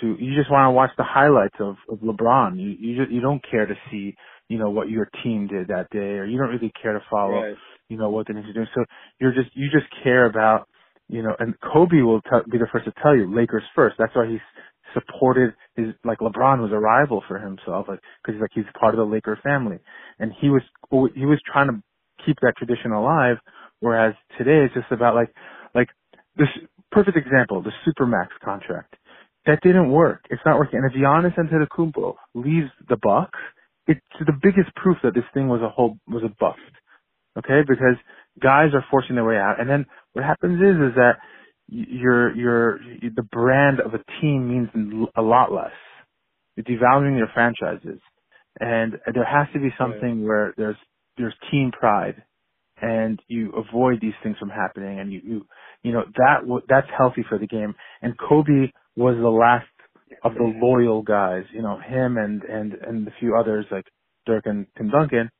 to you just want to watch the highlights of, of LeBron. You you just, you don't care to see you know what your team did that day, or you don't really care to follow right. you know what the Knicks are doing. So you're just you just care about you know. And Kobe will t- be the first to tell you Lakers first. That's why he's supported his like LeBron was a rival for himself, like because he's like he's part of the Laker family, and he was oh, he was trying to keep that tradition alive. Whereas today it's just about like like this perfect example, the Supermax contract that didn't work. It's not working. And if Giannis Antetokounmpo leaves the Bucks, it's the biggest proof that this thing was a whole was a bust. Okay, because guys are forcing their way out, and then what happens is is that your your the brand of a team means a lot less. You're devaluing your franchises, and there has to be something where there's there's team pride, and you avoid these things from happening, and you you you know that that's healthy for the game. And Kobe was the last of the loyal guys, you know, him and and and a few others like Dirk and Tim Duncan.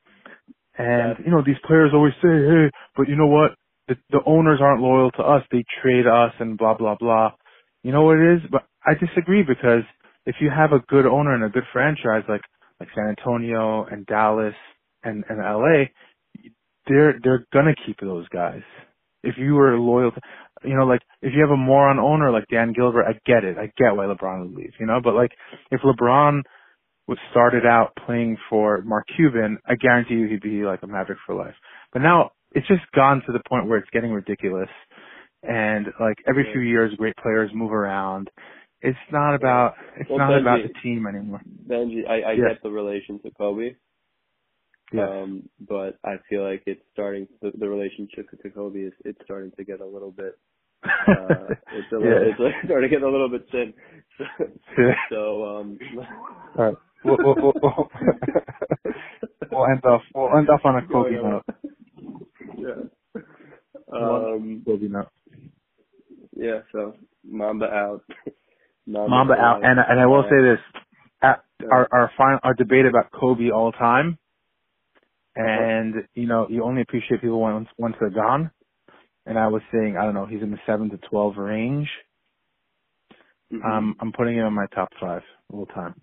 And you know, these players always say, "Hey, but you know what? The the owners aren't loyal to us. They trade us and blah blah blah." You know what it is? But I disagree because if you have a good owner and a good franchise like like San Antonio and Dallas and and LA, they're they're gonna keep those guys. If you were loyal to, you know, like if you have a moron owner like Dan Gilbert, I get it. I get why LeBron would leave, you know, but like if LeBron was started out playing for Mark Cuban, I guarantee you he'd be like a Maverick for life. But now it's just gone to the point where it's getting ridiculous. And like every few years, great players move around. It's not about it's well, not Benji, about the team anymore. Benji, I, I yeah. get the relation to Kobe, Yes. Um, but I feel like it's starting the, the relationship to Kobe is it's starting to get a little bit uh, it's a little, yeah. it's like starting to get a little bit thin. So, Yeah. so um, All right. We'll, we'll, we'll, we'll, end off. We'll end off on a Kobe note. yeah. Um, Kobe note. yeah. So Mamba out. Mamba, Mamba for out, and and I will Uh, say this: at yeah. our our final our debate about Kobe all time, and you know you only appreciate people once once they're gone. And I was saying I don't know he's in the seven to twelve range. Mhm. Um, I'm putting him in my top five all time.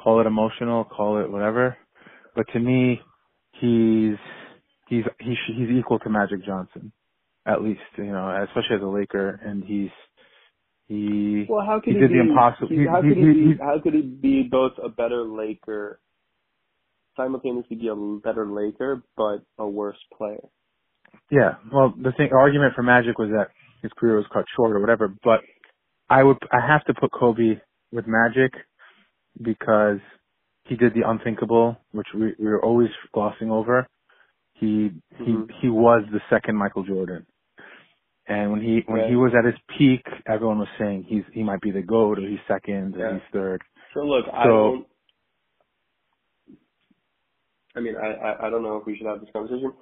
Call it emotional, call it whatever, but to me, he's he's he's he's equal to Magic Johnson, at least you know, especially as a Laker, and he's he Well, how could he he, did be? the impossible. he- how he- could he, be? How could he be both a better Laker, simultaneously be a better Laker, but a worse player? Yeah, well, the thing argument for Magic was that his career was cut short or whatever, but I would I have to put Kobe with Magic because he did the unthinkable, which we, we were always glossing over. He Mhm. he he was the second Michael Jordan, and when he when he was at his peak, everyone was saying he's he might be the goat or he's second or he's third. So look, I don't. I mean, I, I I don't know if we should have this conversation,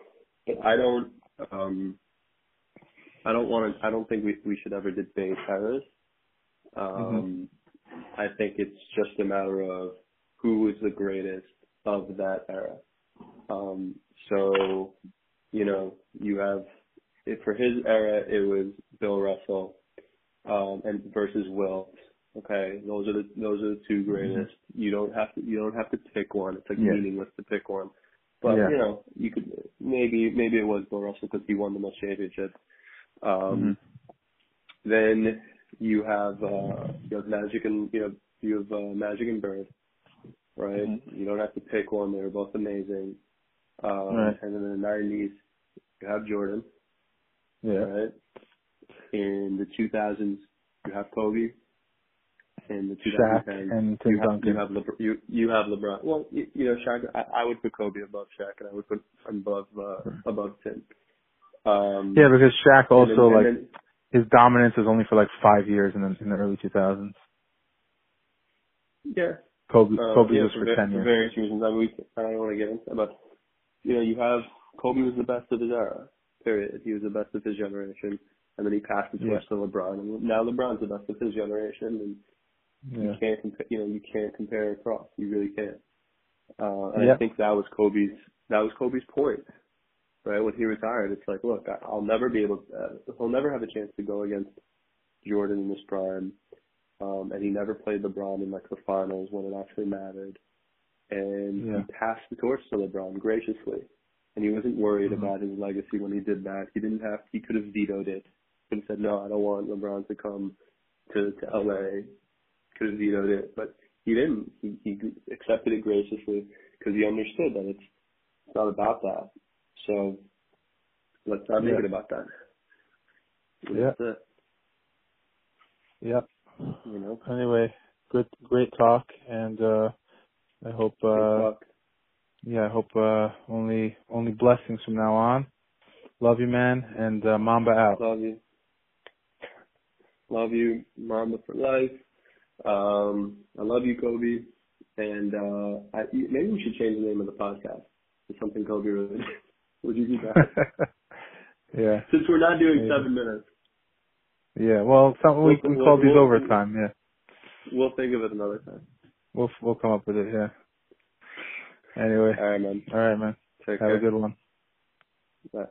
but I don't. Um, I don't want to. I don't think we we should ever debate eras. Um, I think it's just a matter of who was the greatest of that era. Um, so, you know, you have if for his era it was Bill Russell um, and versus Wilt. Okay, those are the those are the two greatest. You don't have to you don't have to pick one. It's like Yeah. meaningless to pick one. But Yeah. you know, you could maybe maybe it was Bill Russell because he won the most championships. Um, Mhm. Then you have uh, you have Magic and you have you have uh, Magic and Bird, right? Mhm. You don't have to pick one; they were both amazing. Um, Right. And then in the '90s, you have Jordan, Yeah. right? In the 2000s, you have Kobe. In the Shaq 2010s, and Tim you have Duncan. you have LeBron. You, you have LeBron. Well, you, you know, Shaq. I, I would put Kobe above Shaq, and I would put above uh, above Tim. Um, yeah, because Shaq and then- also and like then- his dominance was only for like five years in the in the early 2000s. yeah, Kobe Uh, Kobe yeah, was for, for va- ten for various reasons. I mean, we, I don't want to get into that, but you know, you have Kobe was the best of his era. Period. He was the best of his generation, and then he passed the torch to LeBron, and now LeBron's the best of his generation, and Yeah. you can't compare. You know, you can't compare across. You really can't. Uh, and I think that was Kobe's. That was Kobe's point, right? When he retired, it's like, look, I'll never be able. To, uh, he'll never have a chance to go against Jordan in his prime, um, and he never played LeBron in like the finals when it actually mattered. And Yeah. he passed the torch to LeBron graciously, and he wasn't worried Mhm. about his legacy when he did that. He didn't have. He could have vetoed it. Could have said, no, I don't want LeBron to come to to LA. Could have vetoed it, but he didn't. He, he accepted it graciously because he understood that it's it's not about that. So let's not make Yeah. it about that. Yeah. That's it. Yep. You know. Anyway, good great talk and uh I hope uh yeah, I hope uh only only blessings from now on. Love you man and uh Mamba out. Love you. Love you, Mamba for life. Um, I love you, Kobe. And uh, I, maybe we should change the name of the podcast to something Kobe related. Would you do that? yeah. Since we're not doing seven minutes, Yeah. Well some we we we'll- call these we'll- overtime, yeah. we'll think of it another time. We'll we'll come up with it, yeah. Anyway. All right, man. All right, man. Take care. Have care. a good one. Bye.